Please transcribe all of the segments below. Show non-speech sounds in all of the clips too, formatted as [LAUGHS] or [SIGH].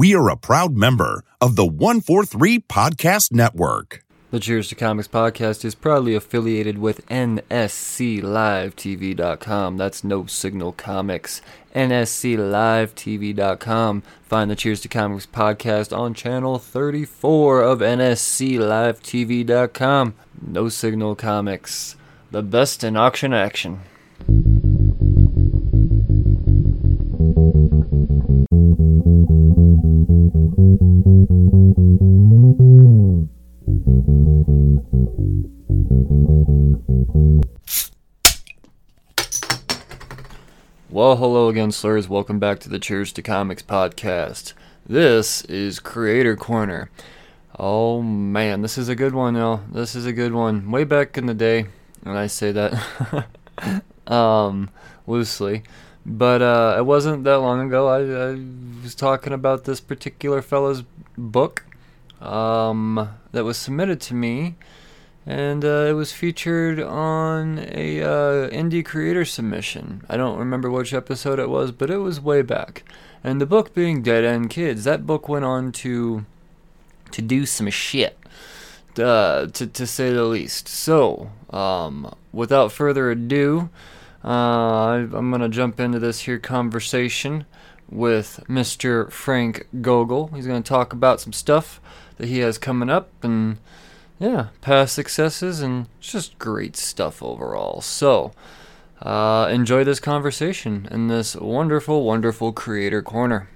We are a proud member of the 143 Podcast Network. The Cheers to Comics podcast is proudly affiliated with NSCLiveTV.com. That's No Signal Comics. NSCLiveTV.com. Find the Cheers to Comics podcast on channel 34 of NSCLiveTV.com. No Signal Comics. The best in auction action. Well, hello again, slurs. Welcome back to the Cheers to Comics podcast. This is Creator Corner. Oh man, this is a good one, though. This is a good one. Way back in the day, and I say that [LAUGHS] um, loosely, but uh, it wasn't that long ago. I, I was talking about this particular fellow's book um, that was submitted to me and uh, it was featured on a uh, indie creator submission. I don't remember which episode it was, but it was way back. And the book being Dead End Kids, that book went on to to do some shit, uh, to to say the least. So, um, without further ado, uh, I'm gonna jump into this here conversation with Mr. Frank Gogol. He's gonna talk about some stuff that he has coming up and yeah, past successes and just great stuff overall. So, uh, enjoy this conversation in this wonderful, wonderful creator corner.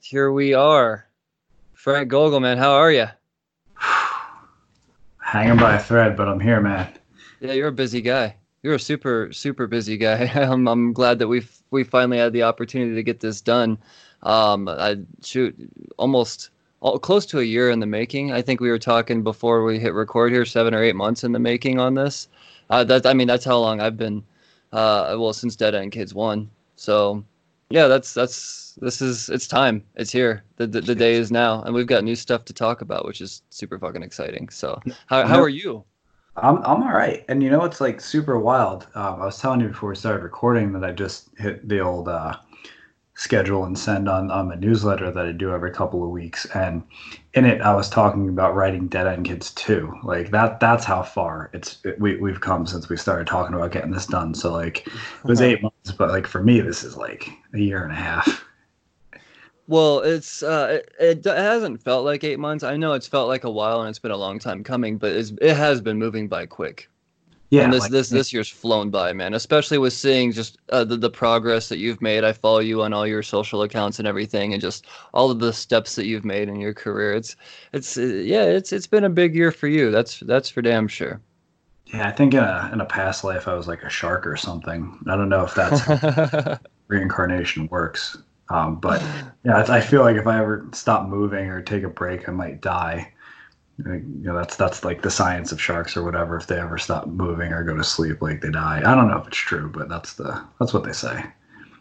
Here we are. Frank Gogol, man, how are you? [SIGHS] Hanging by a thread, but I'm here, man. Yeah, you're a busy guy. You're a super, super busy guy. [LAUGHS] I'm, I'm glad that we we finally had the opportunity to get this done. Um, I shoot almost all, close to a year in the making. I think we were talking before we hit record here, seven or eight months in the making on this. Uh, that I mean, that's how long I've been. Uh, well, since Dead End Kids one. So, yeah, that's that's this is it's time. It's here. The, the the day is now, and we've got new stuff to talk about, which is super fucking exciting. So, how how are you? I'm I'm all right. And you know it's like super wild. Um, I was telling you before we started recording that I just hit the old uh, schedule and send on on the newsletter that I do every couple of weeks. And in it, I was talking about writing Dead End Kids too. Like that. That's how far it's it, we we've come since we started talking about getting this done. So like it was eight months, but like for me, this is like a year and a half. Well, it's uh, it, it hasn't felt like eight months. I know it's felt like a while, and it's been a long time coming, but it's, it has been moving by quick. Yeah, and this like, this this year's flown by, man. Especially with seeing just uh, the the progress that you've made. I follow you on all your social accounts and everything, and just all of the steps that you've made in your career. It's it's uh, yeah, it's it's been a big year for you. That's that's for damn sure. Yeah, I think in a in a past life I was like a shark or something. I don't know if that's [LAUGHS] reincarnation works, um, but yeah, I feel like if I ever stop moving or take a break, I might die you know that's that's like the science of sharks or whatever. If they ever stop moving or go to sleep like they die. I don't know if it's true but that's the that's what they say.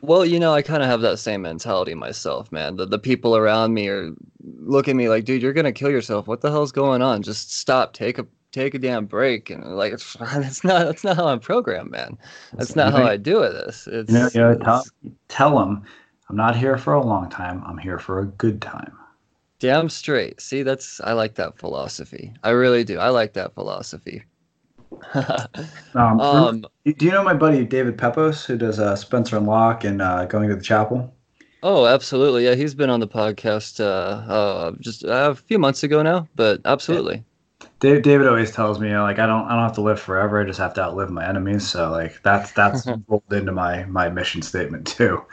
Well you know i kind of have that same mentality myself man. The, the people around me are look at me like dude you're gonna kill yourself. What the hell's going on? Just stop. Take a take a damn break. And like it's [LAUGHS] that's not that's not how i'm programmed man. That's not how i do it this. It's, you know, you know tell, tell them i'm not here for a long time. I'm here for a good time Damn straight. See, that's I like that philosophy. I really do. I like that philosophy. [LAUGHS] um, um, do you know my buddy David Pepose, who does uh, Spencer and Locke and uh, Going to the Chapel? Oh, absolutely. Yeah, he's been on the podcast uh, uh just uh, a few months ago now, but absolutely. Dave, David always tells me, like, I don't, I don't have to live forever. I just have to outlive my enemies. So, like, that's that's [LAUGHS] rolled into my my mission statement too.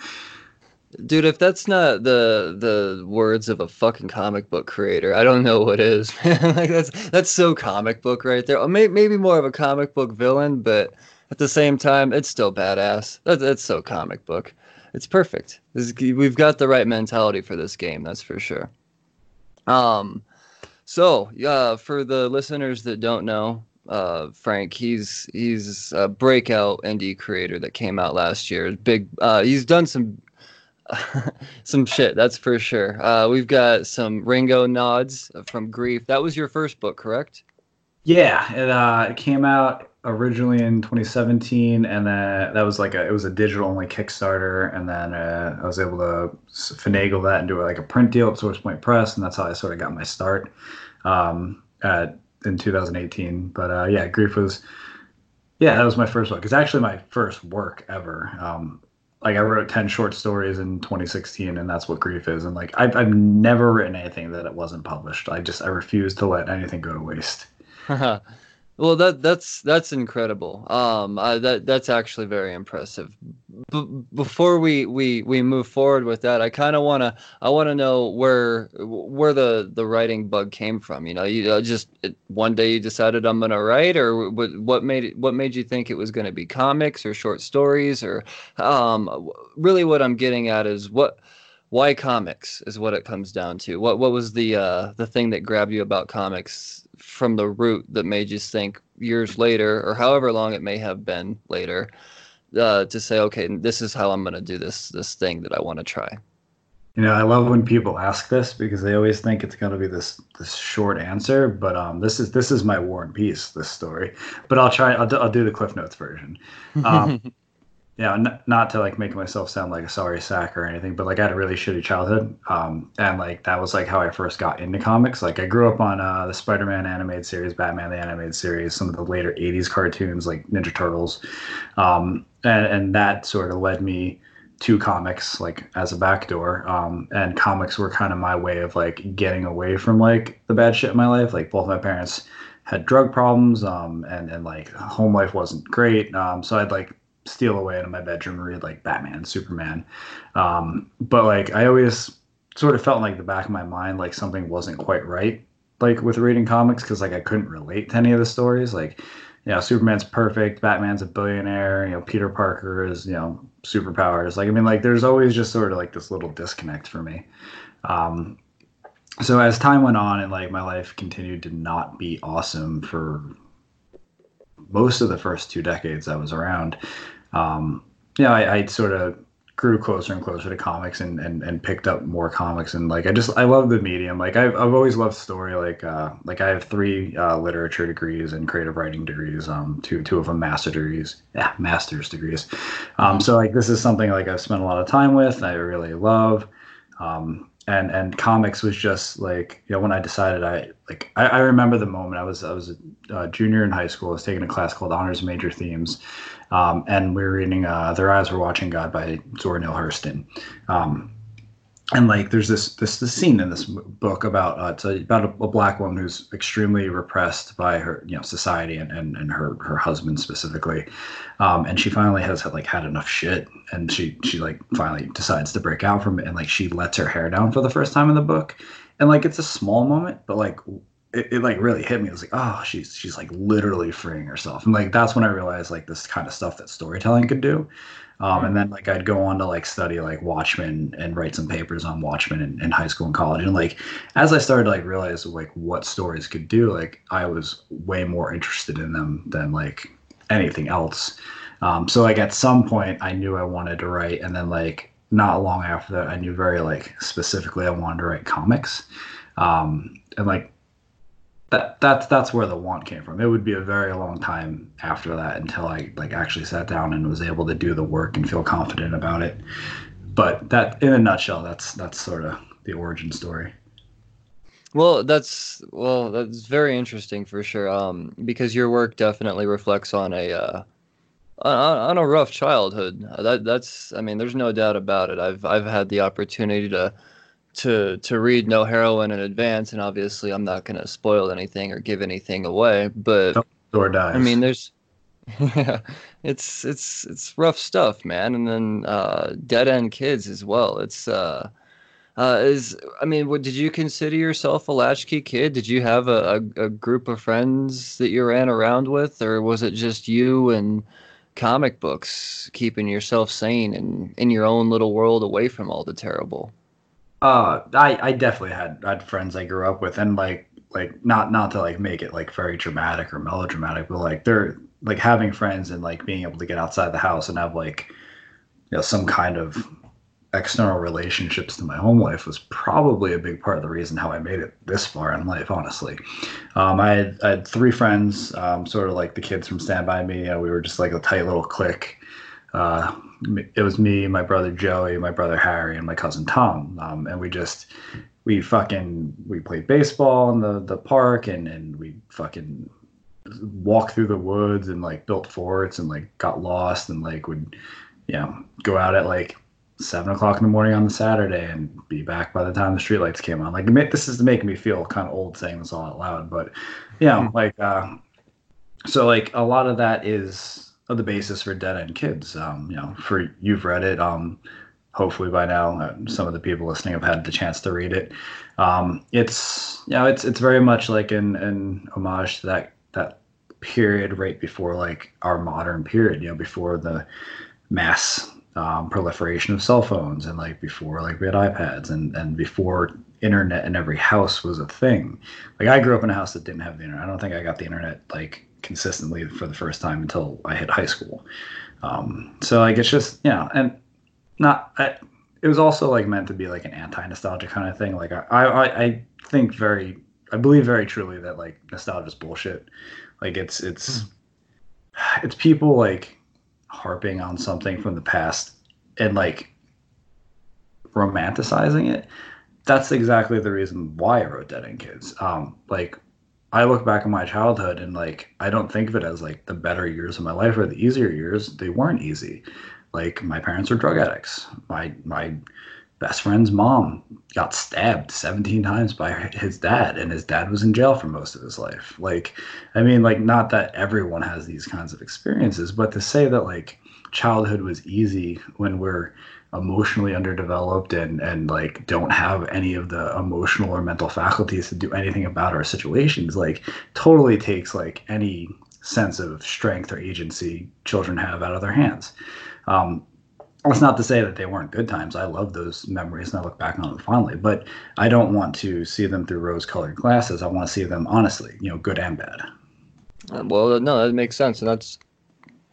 Dude, if that's not the the words of a fucking comic book creator, I don't know what is. [LAUGHS] like that's that's so comic book right there. maybe maybe more of a comic book villain, but at the same time, it's still badass. That, that's so comic book. It's perfect. This, we've got the right mentality for this game, that's for sure. Um, so yeah, for the listeners that don't know, uh, Frank, he's he's a breakout indie creator that came out last year. Big, uh, he's done some [LAUGHS] some shit, that's for sure. Uh, we've got some Ringo nods from Grief. That was your first book, correct? Yeah, it, uh, it came out originally in 2017, and then that was like a it was a digital only Kickstarter, and then uh, I was able to finagle that and do like a print deal at Source Point Press, and that's how I sort of got my start um, at in 2018. But uh, yeah, Grief was yeah that was my first book. It's actually my first work ever. Um, like I wrote 10 short stories in 2016 and that's what grief is and like I've, I've never written anything that it wasn't published. I just I refuse to let anything go to waste [LAUGHS] Well, that that's that's incredible. Um, uh, that that's actually very impressive. B- before we, we we move forward with that, I kind of wanna I wanna know where where the the writing bug came from. You know, you uh, just it, one day you decided I'm gonna write, or what what made it, what made you think it was gonna be comics or short stories, or um, really what I'm getting at is what why comics is what it comes down to. What what was the uh, the thing that grabbed you about comics from the root that made you think years later or however long it may have been later uh, to say okay this is how i'm going to do this this thing that i want to try. You know i love when people ask this because they always think it's going to be this this short answer but um this is this is my war and peace this story. But i'll try i'll do, I'll do the cliff notes version. Um [LAUGHS] yeah, n- not to like make myself sound like a sorry sack or anything, but like I had a really shitty childhood, um, and like that was like how I first got into comics. Like I grew up on uh, the Spider-Man animated series, Batman the animated series, some of the later '80s cartoons like Ninja Turtles, um, and and that sort of led me to comics like as a backdoor. Um, and comics were kind of my way of like getting away from like the bad shit in my life. Like both my parents had drug problems, um, and and like home life wasn't great. Um, so I'd like steal away into my bedroom and read like Batman, Superman. Um, but like I always sort of felt like the back of my mind like something wasn't quite right like with reading comics because like I couldn't relate to any of the stories. Like, you know, Superman's perfect, Batman's a billionaire, you know, Peter Parker is, you know, superpowers. Like I mean like there's always just sort of like this little disconnect for me. Um, so as time went on and like my life continued to not be awesome for most of the first two decades I was around, um, yeah, I, I sort of grew closer and closer to comics and, and, and picked up more comics and like I just I love the medium. Like I've, I've always loved story like uh, like I have three uh, literature degrees and creative writing degrees um two two of them master degrees. Yeah master's degrees. Um so like this is something like I've spent a lot of time with I really love. Um and and comics was just like you know when I decided I like I, I remember the moment I was I was a junior in high school I was taking a class called honors major themes um, and we were reading uh, Their Eyes Were Watching God by Zora Neale Hurston. Um, and like there's this this this scene in this book about uh, it's about a, a, black woman who's extremely repressed by her you know society and and, and her her husband specifically. Um, and she finally has like had enough shit. And she she like finally decides to break out from it. And like she lets her hair down for the first time in the book. And like it's a small moment but like it, it, like really hit me. I was like, oh, she's she's like literally freeing herself, and like that's when I realized like this kind of stuff that storytelling could do. Um, and then like I'd go on to like study like Watchmen and write some papers on Watchmen in, in high school and college. And like as I started to like realize like what stories could do, like I was way more interested in them than like anything else. Um, so like at some point I knew I wanted to write, and then like not long after that I knew very like specifically I wanted to write comics. Um, and like that that's that's where the want came from. It would be a very long time after that until I like actually sat down and was able to do the work and feel confident about it. But that, in a nutshell, that's that's sort of the origin story. Well, that's well, that's very interesting for sure. Um, because your work definitely reflects on a uh, on, on a rough childhood. That that's I mean, there's no doubt about it. I've I've had the opportunity to to to read No Heroine in advance, and obviously I'm not going to spoil anything or give anything away. But or dies. I mean, there's [LAUGHS] yeah, it's it's it's rough stuff, man. And then uh, dead end kids as well. It's uh, uh, is I mean, what did you consider yourself a latchkey kid? Did you have a, a, a group of friends that you ran around with, or was it just you and comic books keeping yourself sane and in your own little world away from all the terrible? Uh, I I definitely had had friends I grew up with, and like like not not to like make it like very dramatic or melodramatic, but like they're like having friends and like being able to get outside the house and have like you know some kind of external relationships to my home life was probably a big part of the reason how I made it this far in life, honestly. Um, I, had, I had three friends, um, sort of like the kids from Stand By Me. we were just like a tight little clique. Uh, it was me, my brother Joey, my brother Harry, and my cousin Tom. Um, and we just, we fucking, we played baseball in the, the park and, and we fucking walked through the woods and like built forts and like got lost and like would, you know, go out at like seven o'clock in the morning on the Saturday and be back by the time the streetlights came on. Like this is making me feel kind of old saying this all out loud, but you know, mm-hmm. like uh, so like a lot of that is the basis for Dead End Kids. Um, you know, for you've read it. Um, hopefully by now uh, some of the people listening have had the chance to read it. Um, it's you know it's it's very much like an an homage to that that period right before like our modern period. You know, before the mass um, proliferation of cell phones and like before like we had iPads and and before internet in every house was a thing. Like I grew up in a house that didn't have the internet. I don't think I got the internet like consistently for the first time until I hit high school. Um, so like it's just you know and not I, it was also like meant to be like an anti nostalgia kind of thing. Like I, I I think very I believe very truly that like nostalgia is bullshit. Like it's it's hmm. it's people like harping on something from the past and like romanticizing it that's exactly the reason why i wrote dead end kids um like i look back at my childhood and like i don't think of it as like the better years of my life or the easier years. They weren't easy. Like my parents were drug addicts. My my best friend's mom got stabbed 17 times by his dad and his dad was in jail for most of his life. Like i mean like not that everyone has these kinds of experiences but to say that like childhood was easy when we're emotionally underdeveloped and and like don't have any of the emotional or mental faculties to do anything about our situations like totally takes like any sense of strength or agency children have out of their hands um, that's not to say that they weren't good times. I love those memories and I look back on them fondly, but I don't want to see them through rose colored glasses. I want to see them honestly, you know, good and bad. Uh, well, no, that makes sense. And that's,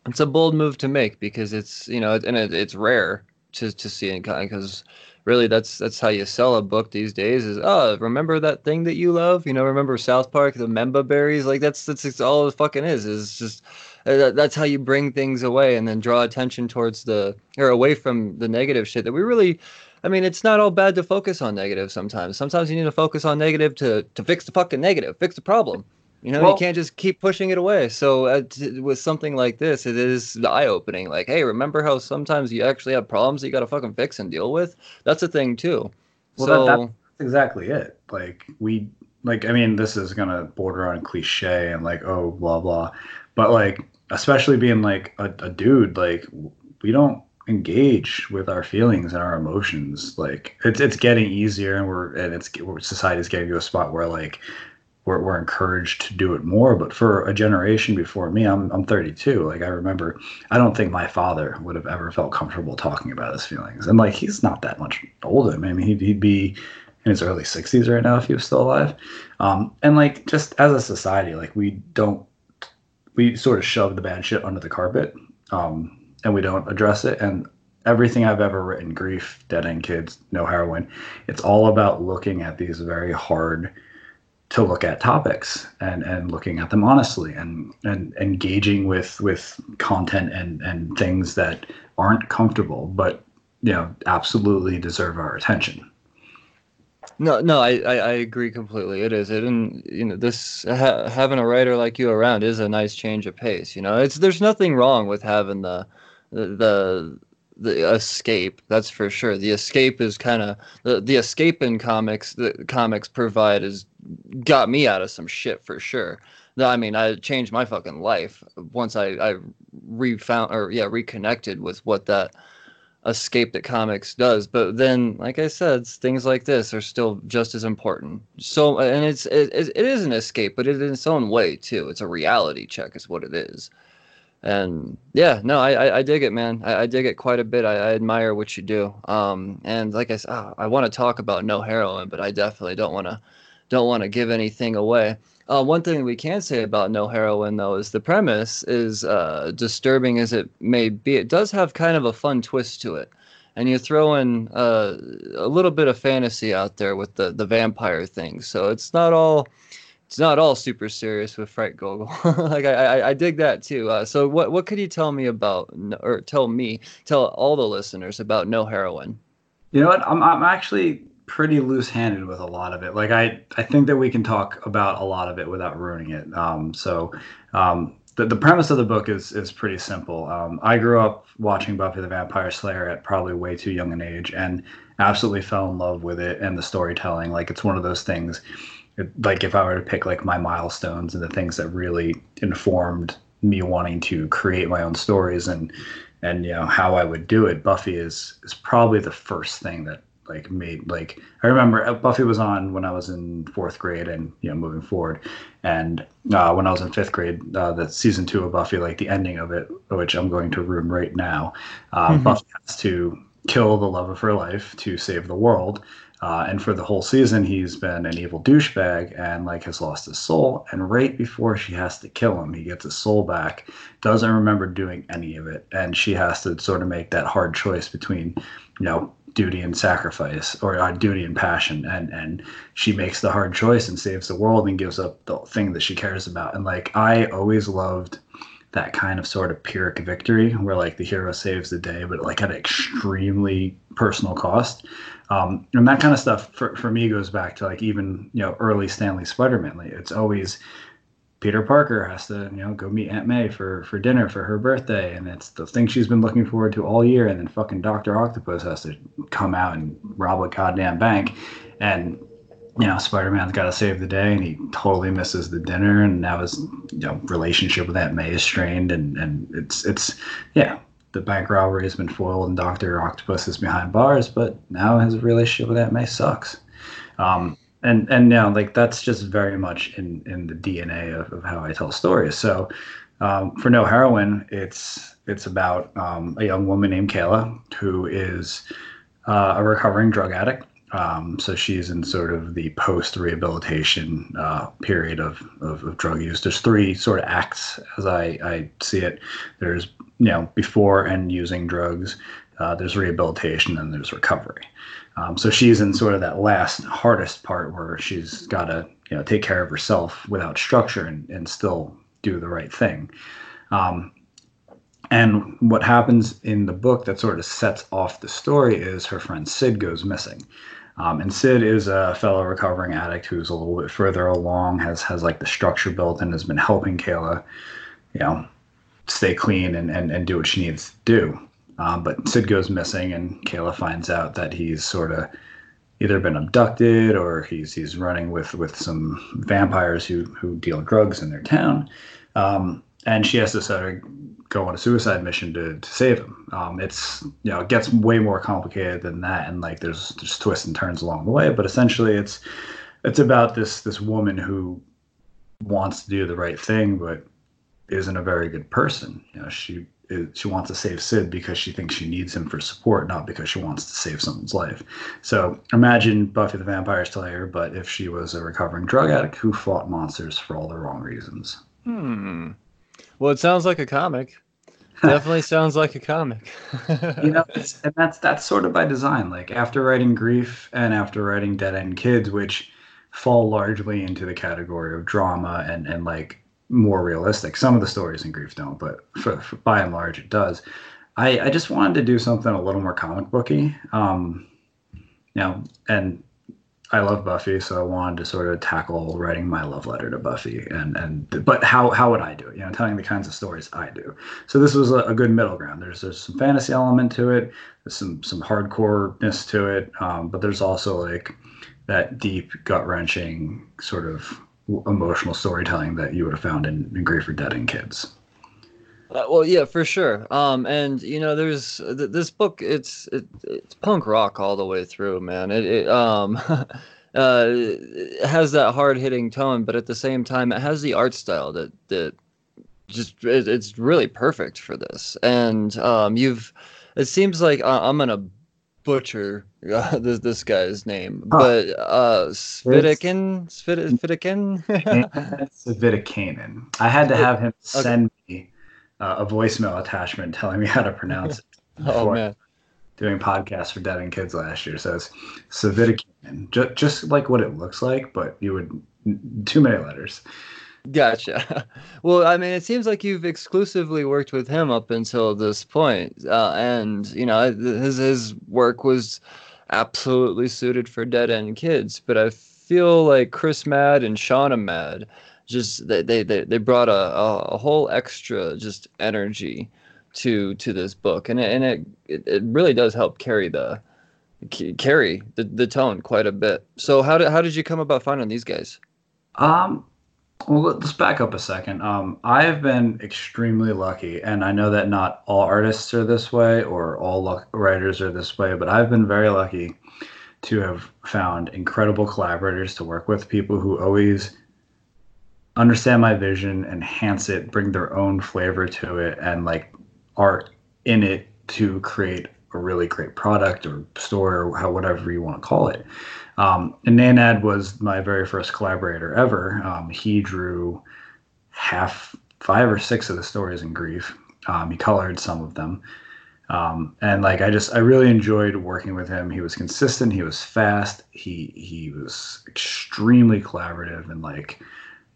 it's a bold move to make because it's, you know, and it, it's rare to, to see it because really that's, that's how you sell a book these days is, oh, remember that thing that you love? You know, remember South Park, the Member Berries? Like that's, that's, all it fucking is, is just, uh, that's how you bring things away and then draw attention towards the or away from the negative shit that we really I mean, it's not all bad to focus on negative sometimes. Sometimes you need to focus on negative to to fix the fucking negative, fix the problem. You know, well, you can't just keep pushing it away. So uh, t- with something like this, it is eye opening. Like, hey, remember how sometimes you actually have problems that you got to fucking fix and deal with? That's a thing too. Well, so, that, that's exactly it. Like we, like I mean, this is gonna border on cliche and like, oh, blah blah, but like especially being like a, a dude, like we don't engage with our feelings and our emotions. Like it's it's getting easier, and we're and it's society's getting to a spot where like we're we're encouraged to do it more. But for a generation before me, I'm I'm 32. Like I remember, I don't think my father would have ever felt comfortable talking about his feelings, and like he's not that much older. I mean, he'd he'd be in his early 60s right now if he was still alive. Um, and like just as a society, like we don't we sort of shove the bad shit under the carpet um, and we don't address it. And everything I've ever written, grief, dead end kids, no heroine, it's all about looking at these very hard to look at topics and, and looking at them honestly and, and engaging with, with content and, and things that aren't comfortable, but you know, absolutely deserve our attention. No, no, I, I, agree completely. It is. It and you know this ha, having a writer like you around is a nice change of pace. You know, it's there's nothing wrong with having the the the, the escape. That's for sure. The escape is kind of the the escape in comics. The comics provide has got me out of some shit for sure. I mean, I changed my fucking life once I I refound or yeah reconnected with what that escape that comics does but then like i said things like this are still just as important so and it's it, it is an escape but it in its own way too it's a reality check is what it is and yeah no i i, dig it man. I, I, dig it quite a bit. I, I, admire what you do. Um and like i said oh, i want to talk about no heroine but i definitely don't want to don't want to give anything away. Uh, one thing we can say about No Heroine, though, is the premise is uh, disturbing as it may be. It does have kind of a fun twist to it, and you throw in uh, a little bit of fantasy out there with the the vampire thing. So it's not all it's not all super serious with Fright Gogol. [LAUGHS] like I, I, I, dig that too. Uh, so what what could you tell me about, or tell me, tell all the listeners about No Heroine? You know what? I'm I'm actually pretty loose-handed with a lot of it. Like I I think that we can talk about a lot of it without ruining it. Um, so um, the, the premise of the book is is pretty simple. Um, I grew up watching Buffy the Vampire Slayer at probably way too young an age, and absolutely fell in love with it and the storytelling. Like it's one of those things. Like if I were to pick like my milestones and the things that really informed me wanting to create my own stories and and you know how I would do it, Buffy is is probably the first thing that like made like I remember uh, Buffy was on when I was in fourth grade and you know moving forward, and uh, when I was in fifth grade, uh, the season two of Buffy, like the ending of it, which I'm going to room right now, uh, mm-hmm. Buffy has to kill the love of her life to save the world. Uh, and for the whole season, he's been an evil douchebag and like has lost his soul. And right before she has to kill him, he gets his soul back, doesn't remember doing any of it, and she has to sort of make that hard choice between, you know, duty and sacrifice or uh, duty and passion and and she makes the hard choice and saves the world and gives up the thing that she cares about and like i always loved that kind of sort of pyrrhic victory where like the hero saves the day but like at an extremely personal cost um, and that kind of stuff for, for me goes back to like even you know early Stan Lee spider-man like it's always Peter Parker has to, you know, go meet Aunt May for for dinner for her birthday, and it's the thing she's been looking forward to all year. And then fucking Doctor Octopus has to come out and rob a goddamn bank, and you know, Spider Man's got to save the day, and he totally misses the dinner, and now his you know relationship with Aunt May is strained, and and it's it's yeah. The bank robbery has been foiled, and Doctor Octopus is behind bars, but now his relationship with Aunt May sucks. Um, and and now like that's just very much in in the DNA of, of how I tell stories. So um, for No Heroine, it's it's about um, a young woman named Kayla who is uh, a recovering drug addict. Um, so she's in sort of the post rehabilitation uh, period of, of, of, drug use. There's three sort of acts as I, I see it. There's you know before and using drugs. Uh, there's rehabilitation and there's recovery. Um, so she's in sort of that last hardest part where she's got to you know take care of herself without structure and, and still do the right thing. Um, and what happens in the book that sort of sets off the story is her friend Sid goes missing. Um, and Sid is a fellow recovering addict who's a little bit further along, has has like the structure built and has been helping Kayla, you know, stay clean and, and, and do what she needs to do. Um, but Sid goes missing, and Kayla finds out that he's sort of either been abducted or he's he's running with with some vampires who who deal drugs in their town. Um, and she has to sort of go on a suicide mission to, to save him. Um, it's you know it gets way more complicated than that, and like there's there's twists and turns along the way. But essentially, it's it's about this this woman who wants to do the right thing, but isn't a very good person. You know, she she wants to save Sid because she thinks she needs him for support, not because she wants to save someone's life. So imagine Buffy the Vampire Slayer, but if she was a recovering drug addict who fought monsters for all the wrong reasons. Hmm. Well, it sounds like a comic. [LAUGHS] Definitely sounds like a comic. you know, [LAUGHS] and that's that's sort of by design. Like after writing Grief and after writing Dead End Kids, which fall largely into the category of drama and and like more realistic. Some of the stories in Grief don't, but for, for, by and large, it does. I, I just wanted to do something a little more comic booky. Um, you know, and I love Buffy, so I wanted to sort of tackle writing my love letter to Buffy, and and but how how would I do it? You know, telling the kinds of stories I do. So this was a, a good middle ground. There's there's some fantasy element to it, some some hardcoreness to it, um, but there's also like that deep gut wrenching sort of emotional storytelling that you would have found in, in Grief or Dead End Kids. Uh, well, yeah, for sure. Um, and you know, there's th- this book. It's it, it's punk rock all the way through, man. It, it um, [LAUGHS] uh, it has that hard hitting tone, but at the same time, it has the art style that that just it, it's really perfect for this. And um, you've it seems like uh, I'm gonna butcher [LAUGHS] uh, this this guy's name, huh. but uh, [LAUGHS] Svitikin, Svitikin, Svitikanen. I had to have him send okay. me uh, a voicemail attachment telling me how to pronounce it. [LAUGHS] oh man, doing podcasts for Dead End Kids last year. So it's just, just like what it looks like, but you would too many letters. Gotcha. [LAUGHS] Well, I mean, it seems like you've exclusively worked with him up until this point, uh, and you know his his work was absolutely suited for Dead End Kids. But I feel like Chris Mad and Shauna Mad just they they they brought a, a, whole extra just energy to to this book, and it, and it it really does help carry the carry the, the tone quite a bit. So how did how did you come about finding these guys? Um, well, let's back up a second. Um, I have been extremely lucky, and I know that not all artists are this way or all writers are this way, but I've been very lucky to have found incredible collaborators to work with, people who always understand my vision, enhance it, bring their own flavor to it, and like art in it to create a really great product or story or how, whatever you want to call it. Um, and Nenad was my very first collaborator ever. Um, he drew half, five or six of the stories in Grief. Um, he colored some of them. Um, and like I just I really enjoyed working with him. He was consistent. He was fast. He he was extremely collaborative and like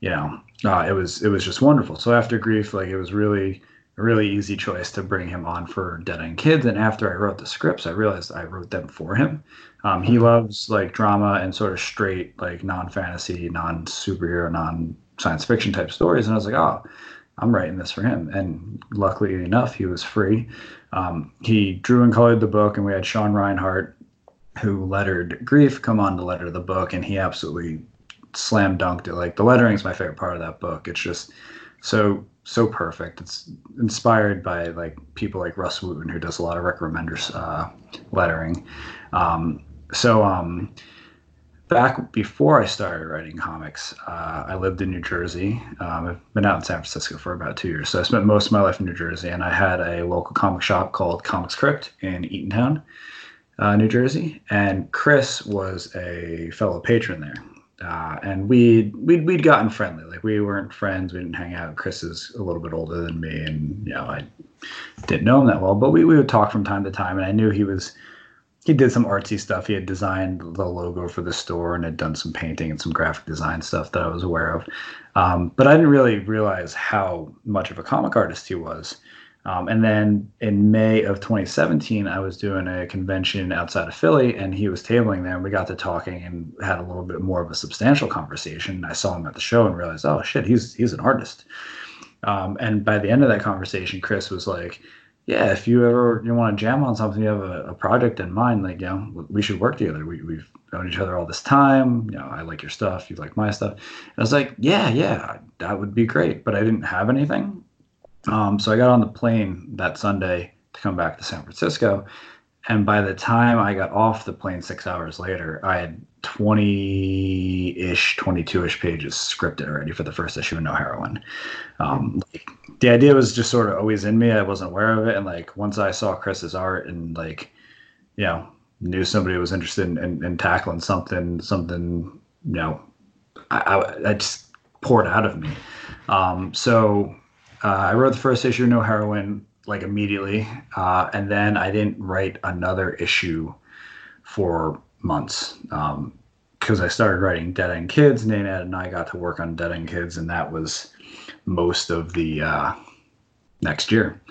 you know uh, it was it was just wonderful. So after Grief, like it was really a really easy choice to bring him on for Dead End Kids. And after I wrote the scripts, I realized I wrote them for him. Um, he mm-hmm. loves like drama and sort of straight, like non fantasy, non superhero, non science fiction type stories. And I was like, oh, I'm writing this for him. And luckily enough, he was free. Um, he drew and colored the book, and we had Sean Rinehart, who lettered Grief, come on to letter the book, and he absolutely slam dunked it. Like the lettering is my favorite part of that book. It's just so so perfect. It's inspired by like people like Russ Wooton, who does a lot of Rick Remender's uh, lettering. Um, so um, back before I started writing comics, uh, I lived in New Jersey. Um, I've been out in San Francisco for about two years, so I spent most of my life in New Jersey. And I had a local comic shop called Comics Crypt in Eatontown, uh, New Jersey. And Chris was a fellow patron there uh, and we we'd, we'd gotten friendly. Like we weren't friends. We didn't hang out. Chris is a little bit older than me, and you know I didn't know him that well, but we, we would talk from time to time. And I knew he was he did some artsy stuff. He had designed the logo for the store and had done some painting and some graphic design stuff that I was aware of. Um, but I didn't really realize how much of a comic artist he was um, and then in May of 2017, I was doing a convention outside of Philly, and he was tabling there. And we got to talking and had a little bit more of a substantial conversation. I saw him at the show and realized, oh shit, he's he's an artist. Um, and by the end of that conversation, Chris was like, "Yeah, if you ever you want to jam on something, you have a, a project in mind, like you know, we should work together. We, we've known each other all this time. You know, I like your stuff, you like my stuff." And I was like, "Yeah, yeah, that would be great," but I didn't have anything. Um, so I got on the plane that Sunday to come back to San Francisco. And by the time I got off the plane six hours later, I had 20 ish, 22 ish pages scripted already for the first issue of No Heroine. Um, like, the idea was just sort of always in me. I wasn't aware of it. And like once I saw Chris's art and like, you know, knew somebody was interested in, in, in tackling something, something, you know, I, I, I just poured out of me. Um, so uh, I wrote the first issue, No Heroine, like immediately, uh, and then I didn't write another issue for months because um, I started writing Dead End Kids. Nenad and I got to work on Dead End Kids, and that was most of the uh, next year.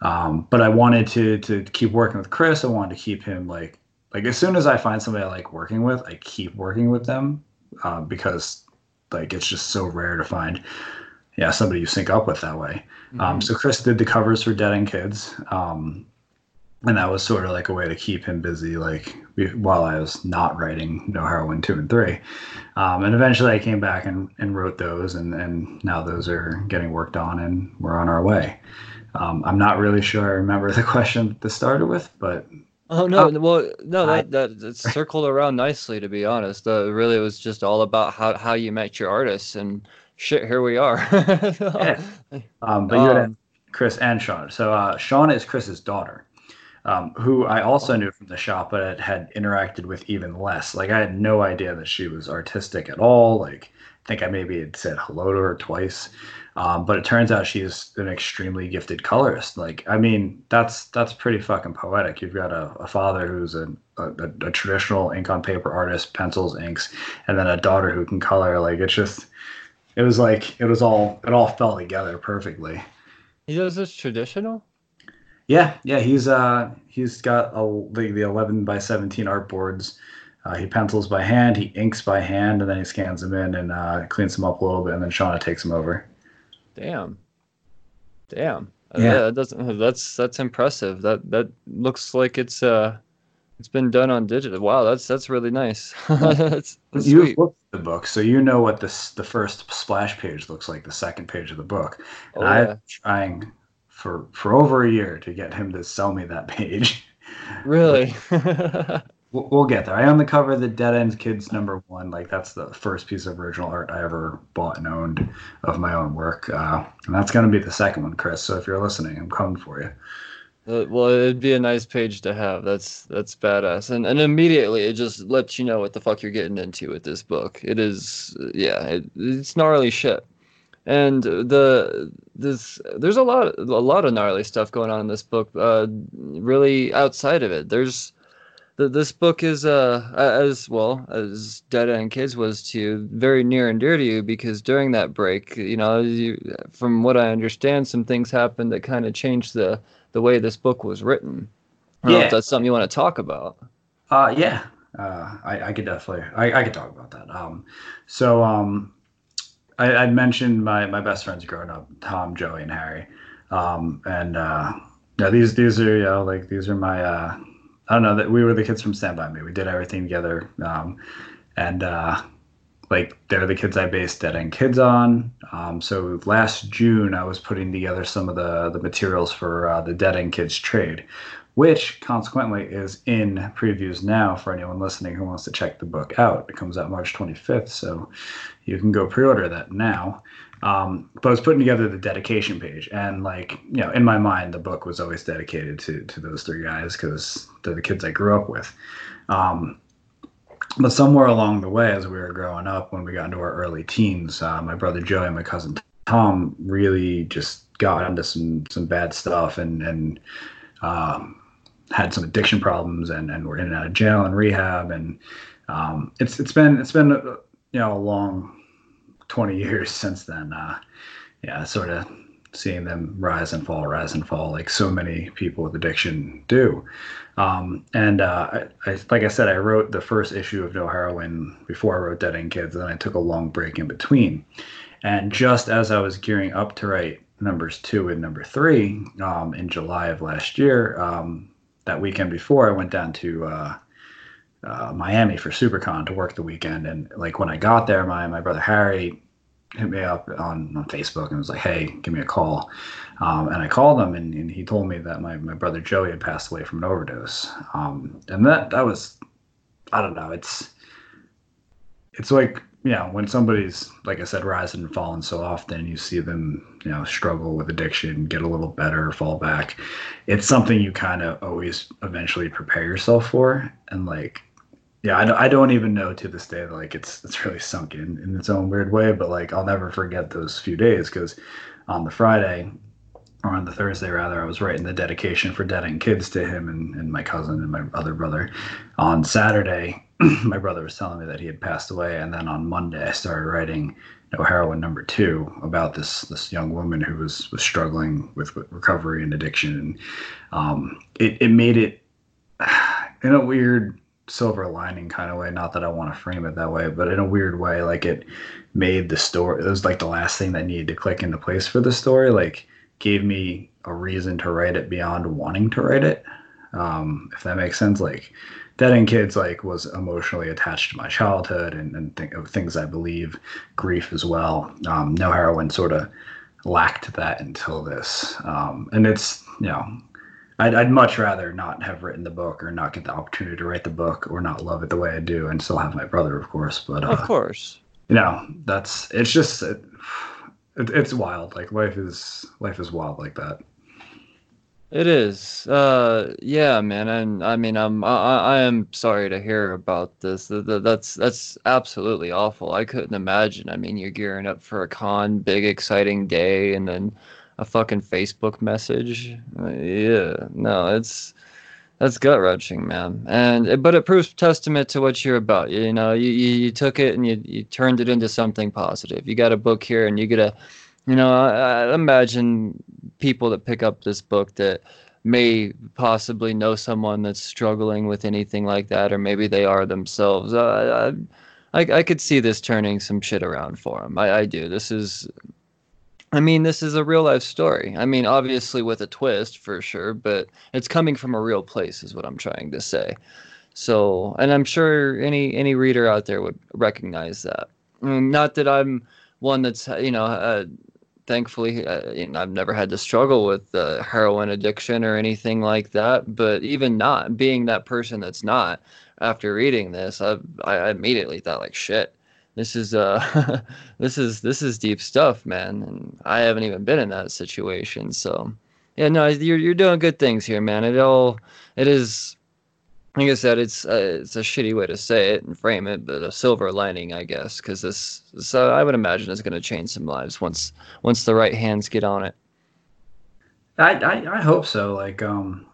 Um, but I wanted to to keep working with Chris. I wanted to keep him like like as soon as I find somebody I like working with, I keep working with them uh, because like it's just so rare to find yeah somebody you sync up with that way. Um, mm-hmm. Um, so Chris did the covers for Dead End Kids, um, and that was sort of like a way to keep him busy, like while I was not writing No Heroine two and three. Um, and eventually I came back and, and wrote those, and and now those are getting worked on, and we're on our way. Um, I'm not really sure I remember the [LAUGHS] question to started with, but Oh no! Oh, well, no, that that, that circled around nicely. To be honest, uh, really, it was just all about how, how you met your artists and shit, here we are. [LAUGHS] yeah. um, but you had um, Chris and Sean. So uh, Sean is Chris's daughter, um, who I also knew from the shop, but had interacted with even less. Like I had no idea that she was artistic at all. Like I think I maybe had said hello to her twice. Um, but it turns out she's an extremely gifted colorist. Like, I mean, that's that's pretty fucking poetic. You've got a, a father who's a, a, a traditional ink on paper artist, pencils, inks, and then a daughter who can color. Like, it's just, it was like it was all it all fell together perfectly. He does this traditional. Yeah, yeah, he's uh he's got a, the the eleven by seventeen art boards. Uh, he pencils by hand, he inks by hand, and then he scans them in and uh, cleans them up a little bit, and then Shauna takes them over. Damn. Damn. Yeah. That doesn't, that's that's impressive. That that looks like it's uh it's been done on digital. Wow, that's that's really nice. [LAUGHS] that's, that's You've sweet. looked at the book, so you know what this the first splash page looks like, the second page of the book. And Oh, I've been trying for for over a year to get him to sell me that [LAUGHS] page. Really? [LAUGHS] We'll, we'll get there. I own the cover of the Dead End Kids number one. Like that's the first piece of original art I ever bought and owned of my own work, uh, and that's gonna be the second one, Chris. So if you're listening, I'm coming for you. Uh, well, it'd be a nice page to have. That's that's badass, and and immediately it just lets you know what the fuck you're getting into with this book. It is, yeah, it, it's gnarly shit, and the this there's a lot a lot of gnarly stuff going on in this book. Uh, really outside of it, there's the, this book is uh as well as Dead End Kids was to you, very near and dear to you because during that break, you know, you, from what I understand, some things happened that kind of changed the the way this book was written. I don't know Yeah. if that's something you want to talk about. Uh, yeah, uh, I, I could definitely, I, I could talk about that. Um, so, um, I, I'd mentioned my, my best friends growing up, Tom, Joey, and Harry. Um, and, uh, yeah, these, these are, you know, like, these are my, uh, I don't know that we were the kids from Stand By Me. We did everything together. Um, and, uh, like they're the kids I based Dead End Kids on. Um, so last June, I was putting together some of the the materials for uh, the Dead End Kids trade, which consequently is in previews now for anyone listening who wants to check the book out. It comes out March 25th, so you can go pre-order that now. Um, but I was putting together the dedication page, and like you know, in my mind, the book was always dedicated to to those three guys because they're the kids I grew up with. Um, but somewhere along the way, as we were growing up, when we got into our early teens, uh, my brother Joey and my cousin Tom really just got into some some bad stuff and and um, had some addiction problems and and were in and out of jail and rehab and um, it's it's been it's been uh, you know a long twenty years [LAUGHS] since then. Uh, yeah, sort of seeing them rise and fall, rise and fall, like so many people with addiction do. Um, and uh, I, I, like I said, I wrote the first issue of No Heroine before I wrote Dead End Kids, and I took a long break in between. And just as I was gearing up to write numbers two and number three um, in July of last year, um, that weekend before, I went down to uh, uh, Miami for SuperCon to work the weekend. And like when I got there, my my brother Harry hit me up on, on Facebook and was like, "Hey, give me a call." Um, and I called him, and, and he told me that my, my brother Joey had passed away from an overdose. Um, and that that was, I don't know, it's it's like you know when somebody's like I said, rising and falling so often, you see them you know struggle with addiction, get a little better, fall back. It's something you kind of always eventually prepare yourself for, and like yeah, I don't, I don't even know to this day. Like it's it's really sunk in in its own weird way. But like I'll never forget those few days because on the Friday or on the Thursday rather, I was writing the dedication for Dead End Kids to him and, and my cousin and my other brother. On Saturday, [CLEARS THROAT] my brother was telling me that he had passed away, and then on Monday I started writing No Heroine number two about this this young woman who was was struggling with, with recovery and addiction, and um, it it made it [SIGHS] in a weird silver lining kind of way. Not that I want to frame it that way, but in a weird way, like it made the story. It was like the last thing that needed to click into place for the story. Like gave me a reason to write it beyond wanting to write it. Um, if that makes sense, like Dead End Kids, like was emotionally attached to my childhood and, and of things I believe, grief as well. Um, no heroine sort of lacked that until this, um, and it's you know I'd, I'd much rather not have written the book or not get the opportunity to write the book or not love it the way I do and still have my brother, of course. But, Of uh, course. you know, that's, it's just, it, it, it's wild. Like life is, life is wild like that. It is. Uh, yeah, man. And I mean, I'm I, I am sorry to hear about this. That's that's absolutely awful. I couldn't imagine. I mean, you're gearing up for a con, big exciting day, and then a fucking Facebook message. Uh, yeah, no, it's that's gut wrenching, man. And but it proves testament to what you're about. You know, you, you, you took it and you you turned it into something positive. You got a book here, and you get a you know, I, I imagine people that pick up this book that may possibly know someone that's struggling with anything like that, or maybe they are themselves. I, I, I could see this turning some shit around for them. I, I do. This is, I mean, this is a real life story. I mean, obviously with a twist for sure, but it's coming from a real place, is what I'm trying to say. So, and I'm sure any any reader out there would recognize that. Not that I'm one that's you know uh, thankfully, uh, I've never had to struggle with uh, heroin addiction or anything like that. But even not being that person that's not, after reading this, I, I immediately thought like, shit, this is uh, [LAUGHS] this is this is deep stuff, man. And I haven't even been in that situation, so yeah, no, you're you're doing good things here, man. It all it is like I said, it's uh, it's a shitty way to say it and frame it, but a silver lining, I guess, because this, so I would imagine, is going to change some lives once once the right hands get on it. I I, I hope so. Like, um,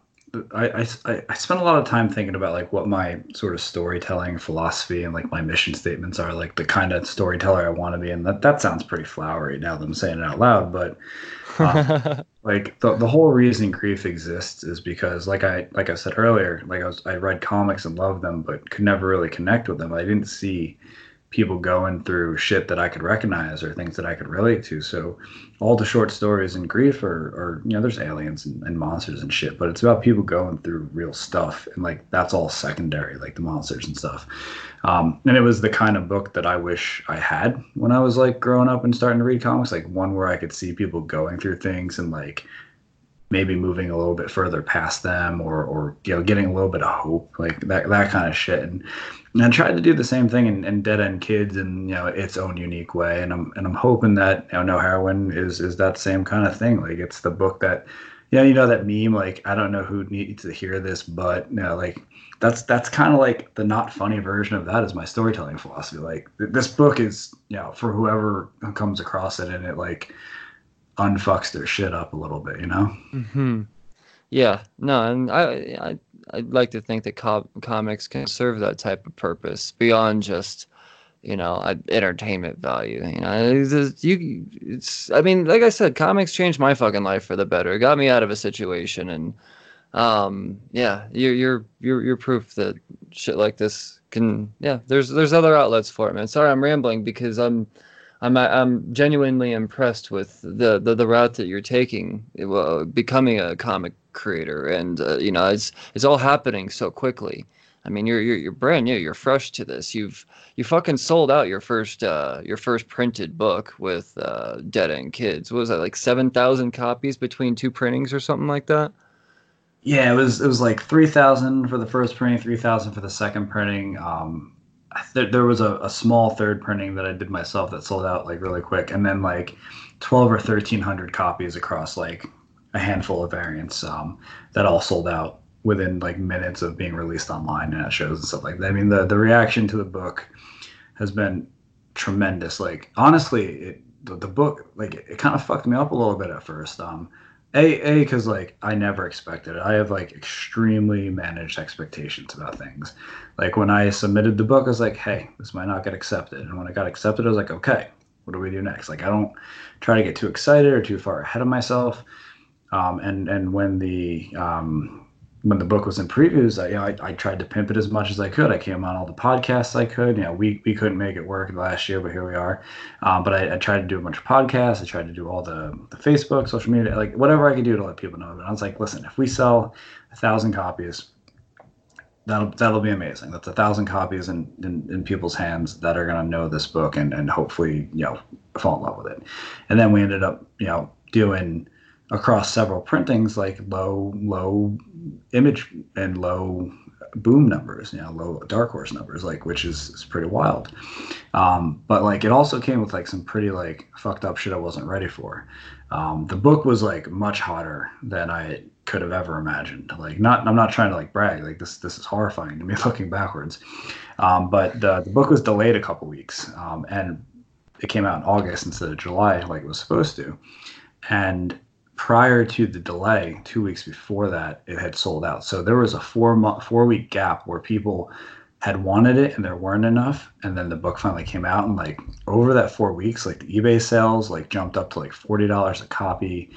I, I I spent a lot of time thinking about like what my sort of storytelling philosophy and like my mission statements are, like the kind of storyteller I want to be, and that that sounds pretty flowery now that I'm saying it out loud, but um, [LAUGHS] like the, the whole reason grief exists is because like I like I said earlier, like I was I read comics and loved them, but could never really connect with them. I didn't see people going through shit that I could recognize or things that I could relate to. So all the short stories in grief are, are you know, there's aliens and, and, monsters and shit, but it's about people going through real stuff. And like, that's all secondary, like the monsters and stuff. Um, and it was the kind of book that I wish I had when I was like growing up and starting to read comics, like one where I could see people going through things and like maybe moving a little bit further past them or, or you know getting a little bit of hope like that that kind of shit. And, and I tried to do the same thing in, in Dead End Kids in you know its own unique way. And I'm and I'm hoping that you know No Heroine is is that same kind of thing. Like it's the book that yeah you know that meme like I don't know who needs to hear this but you know like that's that's kind of like the not funny version of that is my storytelling philosophy. Like this book is you know for whoever comes across it and it like unfucks their shit up a little bit, you know? Mm-hmm. Yeah, no, and I, I, I'd like to think that co- comics can serve that type of purpose beyond just, you know, entertainment value. You know, it's, you, it's. I mean, like I said, comics changed my fucking life for the better. It got me out of a situation, and um, yeah, you're you're you're you're proof that shit like this can. Yeah, there's there's other outlets for it, man. Sorry, I'm rambling because I'm I'm I'm genuinely impressed with the the, the route that you're taking, uh, becoming a comic creator, and uh, you know it's it's all happening so quickly. I mean, you're, you're you're brand new. You're fresh to this. You've you fucking sold out your first uh, your first printed book with uh, Dead End Kids. What was that like seven thousand copies between two printings or something like that? Yeah, it was it was like three thousand for the first printing, three thousand for the second printing. Um, there, there was a, a small third printing that I did myself that sold out like really quick, and then like twelve or thirteen hundred copies across like a handful of variants um, that all sold out within like minutes of being released online and at shows and stuff like that. I mean, the the reaction to the book has been tremendous. Like honestly, it, the, the book like it, it kind of fucked me up a little bit at first. Um, a a because like I never expected it. I have like extremely managed expectations about things. Like when I submitted the book, I was like, hey, this might not get accepted. And when it got accepted, I was like, okay, what do we do next? Like I don't try to get too excited or too far ahead of myself. Um, and and when the um, when the book was in previews, I, you know, I, I, tried to pimp it as much as I could. I came on all the podcasts I could. You know, we, we couldn't make it work last year, but here we are. Um, but I, I, tried to do a bunch of podcasts. I tried to do all the, the Facebook, social media, like whatever I could do to let people know. And I was like, listen, if we sell a thousand copies, that'll that'll be amazing. That's a thousand copies in, in, in people's hands that are gonna know this book and, and hopefully, you know, fall in love with it. And then we ended up, you know, doing across several printings like low low image and low boom numbers, you know, low dark horse numbers, like which is, is pretty wild. Um, but like it also came with like some pretty like fucked up shit I wasn't ready for. Um, the book was like much hotter than I could have ever imagined. Like not I'm not trying to like brag, like this this is horrifying to me [LAUGHS] looking backwards. Um, but the, the book was delayed a couple weeks, um, and it came out in August instead of July like it was supposed to. And prior to the delay, two weeks before that, it had sold out. So there was a four month, four week gap where people had wanted it and there weren't enough, and then the book finally came out, and like over that four weeks, like the eBay sales like jumped up to like forty dollars a copy.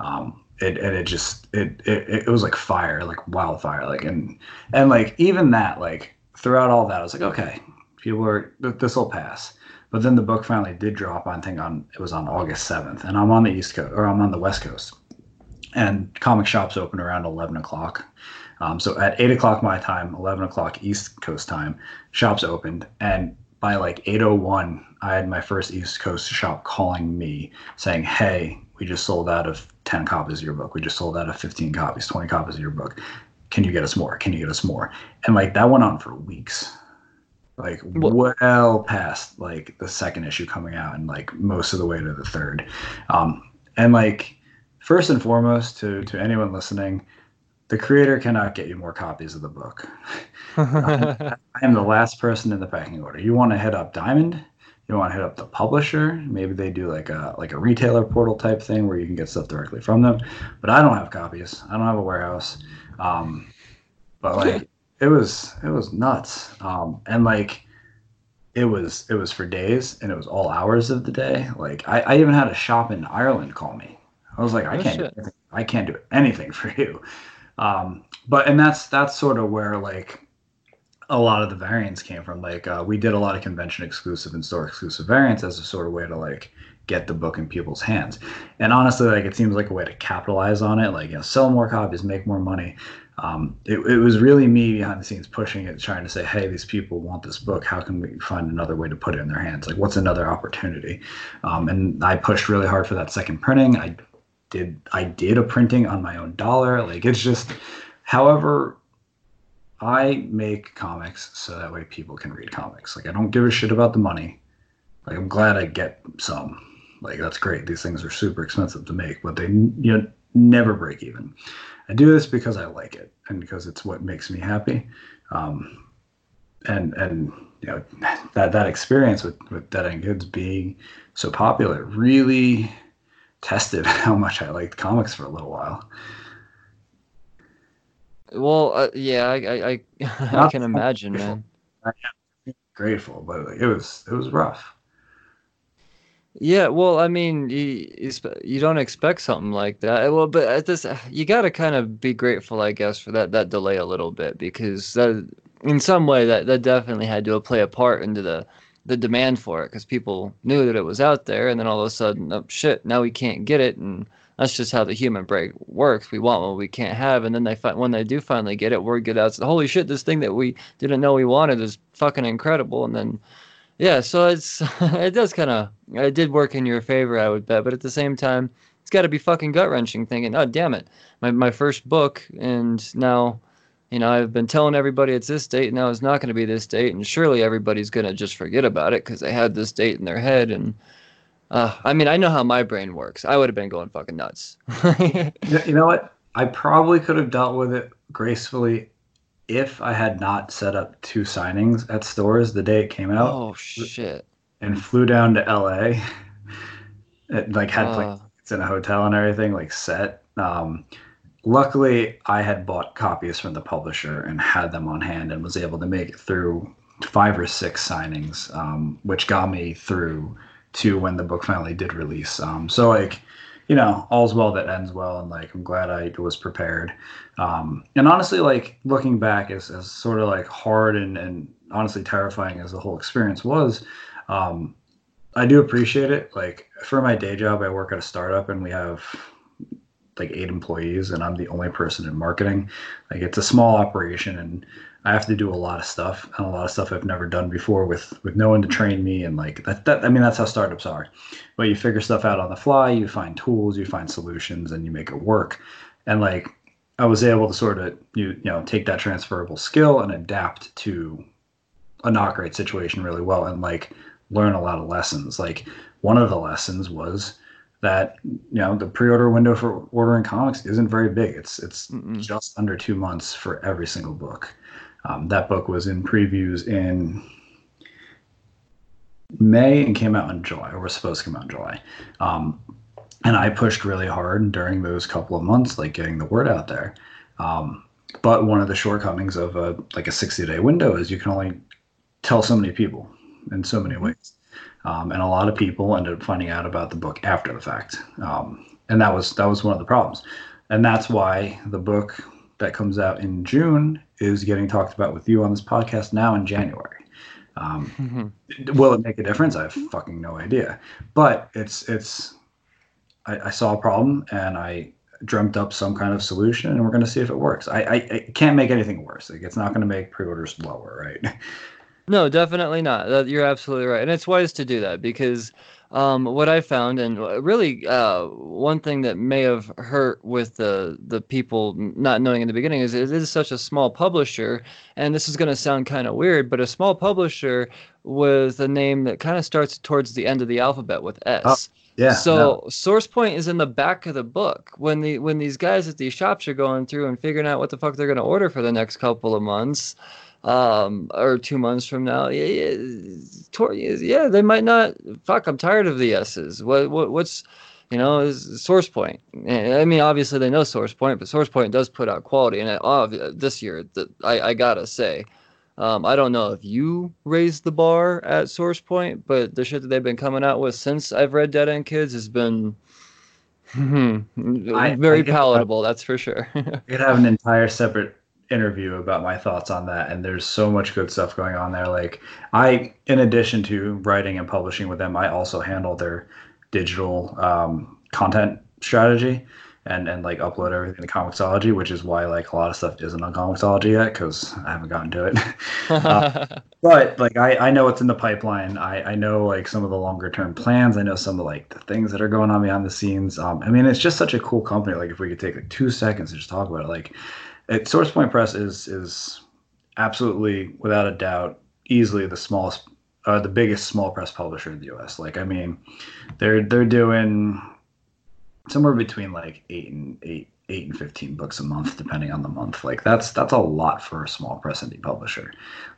Um, it and it just it, it it was like fire, like wildfire, like and and like even that, like throughout all that, I was like, okay, people are this will pass. But then the book finally did drop. I think on it was on August seventh, and I'm on the East Coast or I'm on the West Coast, and comic shops open around eleven o'clock. Um, so at eight o'clock my time, eleven o'clock East Coast time, shops opened, and by like eight oh one, I had my first East Coast shop calling me saying, "Hey, we just sold out of ten copies of your book. We just sold out of fifteen copies, twenty copies of your book. Can you get us more? Can you get us more?" And like that went on for weeks like well past like the second issue coming out and like most of the way to the third um, and like first and foremost to to anyone listening the creator cannot get you more copies of the book [LAUGHS] i am the last person in the packing order you want to head up diamond you want to hit up the publisher. Maybe they do like a like a retailer portal type thing where you can get stuff directly from them. But i don't have copies. I don't have a warehouse. Um, but like it was it was nuts. Um, and like it was it was for days and it was all hours of the day. Like i, I even had a shop in ireland call me. I was like i oh, can't do anything, i can't do anything [LAUGHS] for you. Um, but and that's that's sort of where like a lot of the variants came from like uh, we did a lot of convention exclusive and store exclusive variants as a sort of way to like get the book in people's hands and honestly like it seems like a way to capitalize on it like you know sell more copies make more money um, it, it, was really me behind the scenes pushing it, trying to say, hey, these people want this book. How can we find another way to put it in their hands? Like, what's another opportunity? Um, and I pushed really hard for that second printing. I did I did a printing on my own dollar. Like, it's just, however, I make comics so that way people can read comics. Like, I don't give a shit about the money. Like, I'm glad I get some. Like, that's great. These things are super expensive to make, but they you know, never break even. I do this because I like it and because it's what makes me happy. Um, and and you know that that experience with with Dead End Kids being so popular really tested [LAUGHS] how much I liked comics for a little while. Well, uh, yeah, I I, I, [LAUGHS] I can imagine, man. Grateful, but it was it was rough. Yeah, well, I mean, you you don't expect something like that. Well, but at this, you got to kind of be grateful, I guess, for that that delay a little bit because that, in some way, that that definitely had to play a part into the the demand for it because people knew that it was out there, and then all of a sudden, oh shit, now we can't get it, and that's just how the human brain works. We want what we can't have, and then they find when they do finally get it, word get out, holy shit, this thing that we didn't know we wanted is fucking incredible, and then yeah, so it's [LAUGHS] it does kind of it did work in your favor, I would bet. But at the same time, it's got to be fucking gut wrenching, thinking, oh damn it, my my first book, and now, you know, I've been telling everybody it's this date, and now it's not going to be this date, and surely everybody's gonna just forget about it because they had this date in their head, and uh, I mean, I know how my brain works. I would have been going fucking nuts. [LAUGHS] you know what? I probably could have dealt with it gracefully if I had not set up two signings at stores the day it came out. Oh shit! And flew down to L.A. [LAUGHS] It, like had uh. like it's in a hotel and everything like set. Um, luckily, I had bought copies from the publisher and had them on hand and was able to make it through five or six signings, um, which got me through to when the book finally did release. Um, so like you know, all's well that ends well, and like I'm glad I was prepared. Um, and honestly, like looking back, as, as sort of like hard and, and honestly terrifying as the whole experience was, um, I do appreciate it. Like for my day job, I work at a startup, and we have like eight employees, and I'm the only person in marketing. Like it's a small operation, and I have to do a lot of stuff and a lot of stuff I've never done before with with no one to train me and like that, that I mean that's how startups are. But you figure stuff out on the fly, you find tools, you find solutions and you make it work. And like I was able to sort of you you know take that transferable skill and adapt to a not great situation really well and like learn a lot of lessons. Like one of the lessons was that you know the pre-order window for ordering comics isn't very big. It's it's Mm-mm. just under two months for every single book. Um, that book was in previews in May and came out in July, or was supposed to come out in July. Um, and I pushed really hard during those couple of months, like getting the word out there. Um, but one of the shortcomings of a like a 60 day window is you can only tell so many people in so many mm-hmm. ways. Um, and a lot of people ended up finding out about the book after the fact. Um, and that was that was one of the problems. And that's why the book that comes out in June is getting talked about with you on this podcast now in January. Um, mm-hmm. Will it make a difference? I have fucking no idea. But it's it's I, I, saw a problem and I dreamt up some kind of solution, and we're going to see if it works. I, I, I can't make anything worse. Like it's not going to make pre-orders lower, right? No, definitely not. You're absolutely right, and it's wise to do that because um, what I found, and really uh, one thing that may have hurt with the the people not knowing in the beginning is it is such a small publisher, and this is going to sound kind of weird, but a small publisher with a name that kind of starts towards the end of the alphabet with S. Oh. Yeah. So no. source point is in the back of the book. When the when these guys at these shops are going through and figuring out what the fuck they're going to order for the next couple of months, um, or two months from now, yeah, yeah, they might not. Fuck, I'm tired of the S's. What what what's you know, is source point. I mean, obviously they know source point, but source point does put out quality. And oh, this year, I, I gotta say, um, I don't know if you raised the bar at Source Point, but the shit that they've been coming out with since I've read Dead End Kids has been [LAUGHS] I, very I palatable. Have, that's for sure. [LAUGHS] I could have an entire separate interview about my thoughts on that, and there's so much good stuff going on there. Like I, in addition to writing and publishing with them, I also handle their digital um, content strategy and and like upload everything to Comixology, which is why like a lot of stuff isn't on Comixology yet because I haven't gotten to it. [LAUGHS] uh, but like I I know what's in the pipeline. I I know like some of the longer term plans. I know some of like the things that are going on behind the scenes. Um, I mean, it's just such a cool company. Like if we could take like two seconds to just talk about it, like it, SourcePoint Press is is absolutely without a doubt easily the smallest. Uh, the biggest small press publisher in the U.S. Like, I mean, they're they're doing somewhere between like eight and eight eight and 15 books a month depending on the month like that's that's a lot for a small press indie publisher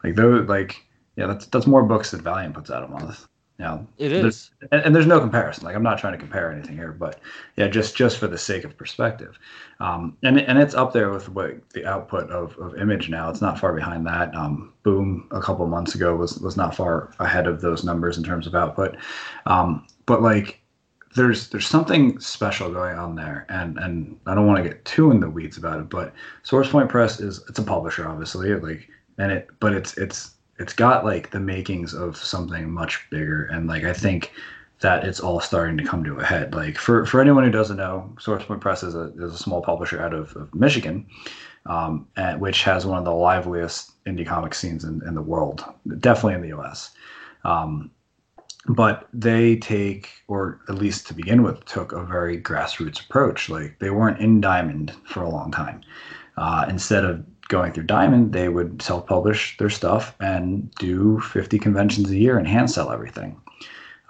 like though like yeah that's that's more books than valiant puts out a month yeah it is. and, and, there's no comparison. Like i'm not trying to compare anything here but yeah just just for the sake of perspective. Um, and and it's up there with what the output of, of image now. It's not far behind that. Um, boom a couple months ago was was not far ahead of those numbers in terms of output. Um, but like there's there's something special going on there. And and i don't want to get too in the weeds about it but sourcepoint press is it's a publisher obviously like and it but it's it's it's got like the makings of something much bigger and like i think that it's all starting to come to a head. Like for for anyone who doesn't know sourcepoint press is a, is a small publisher out of, of michigan um, which has one of the liveliest indie comic scenes in, in the world definitely in the us um, but they take or at least to begin with took a very grassroots approach. Like they weren't in diamond for a long time. Uh, instead of going through diamond they would self-publish their stuff and do 50 conventions a year and hand sell everything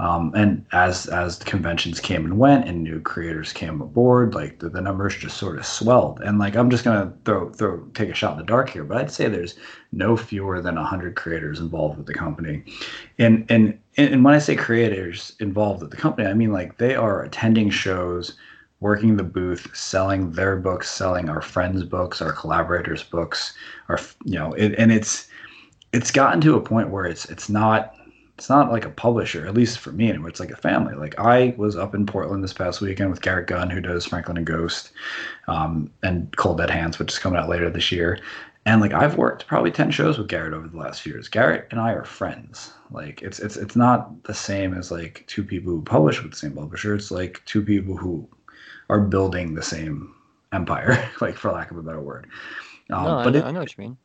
um, and as as conventions came and went and new creators came aboard, like the, the numbers just sort of swelled. And like I'm just gonna throw throw take a shot in the dark here, but I'd say there's no fewer than hundred creators involved with the company. And and and when I say creators involved with the company, I mean like they are attending shows, working the booth, selling their books, selling our friends' books, our collaborators' books, our you know, it, and it's it's gotten to a point where it's it's not it's not like a publisher, at least for me anyway. It's like a family. Like I was up in Portland this past weekend with Garrett Gunn, who does Franklin and Ghost, um, and Cold Dead Hands, which is coming out later this year. And like I've worked probably ten shows with Garrett over the last few years. Garrett and I are friends. Like it's it's it's not the same as like two people who publish with the same publisher. It's like two people who are building the same empire, [LAUGHS] like for lack of a better word. Um, no, but I know, it, I know what you mean.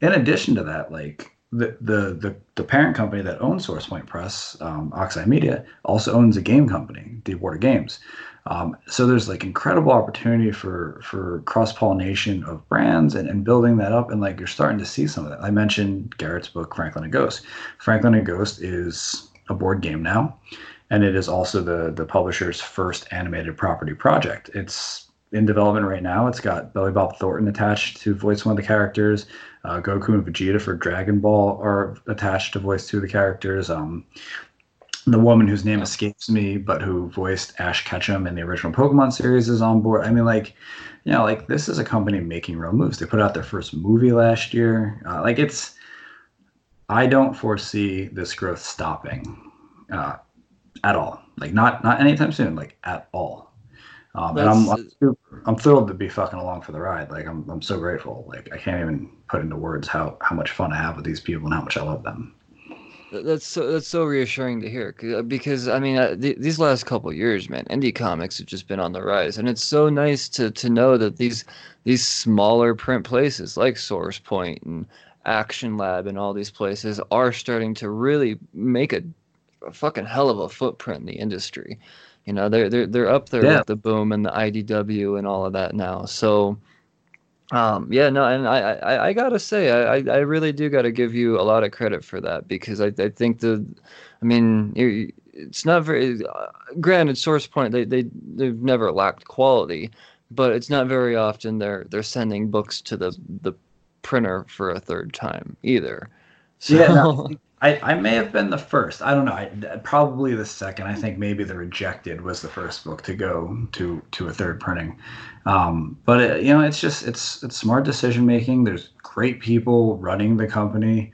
In addition to that, like the, the the the parent company that owns SourcePoint Press, um, Oxeye Media, also owns a game company, Deepwater Games. Um, so there's like incredible opportunity for for cross pollination of brands and, and building that up, and like you're starting to see some of that. I mentioned Garrett's book Franklin and Ghost. Franklin and Ghost is a board game now, and it is also the the publisher's first animated property project. It's in development right now. It's got Billy Bob Thornton attached to voice one of the characters. Uh, Goku and Vegeta for Dragon Ball are attached to voice two of the characters. Um, the woman whose name escapes me, but who voiced Ash Ketchum in the original Pokemon series is on board. I mean, like, you know, like this is a company making real moves. They put out their first movie last year. Uh, like, it's, I don't foresee this growth stopping uh, at all. Like, not not anytime soon. Like, at all. Um, and I'm I'm, super, I'm thrilled to be fucking along for the ride. Like, I'm I'm so grateful. Like, I can't even put into words how how much fun I have with these people and how much I love them. That's so that's so reassuring to hear uh, because I mean uh, th- these last couple years, man, indie comics have just been on the rise, and it's so nice to to know that these these smaller print places like Source and Action Lab and all these places are starting to really make a, a fucking hell of a footprint in the industry. You know, they're they're they're up there yeah. with the Boom and the IDW and all of that now. So um, yeah, no, and I, I, I gotta say, I, I really do gotta give you a lot of credit for that because I, I think the, I mean, it's not very, uh, granted, SourcePoint they they they've never lacked quality, but it's not very often they're they're sending books to the the printer for a third time either. So, yeah, no, [LAUGHS] I, I may have been the first. I don't know. I, probably the second. I think maybe the Rejected was the first book to go to to a third printing. Um, but it, you know, it's just it's it's smart decision making. There's great people running the company.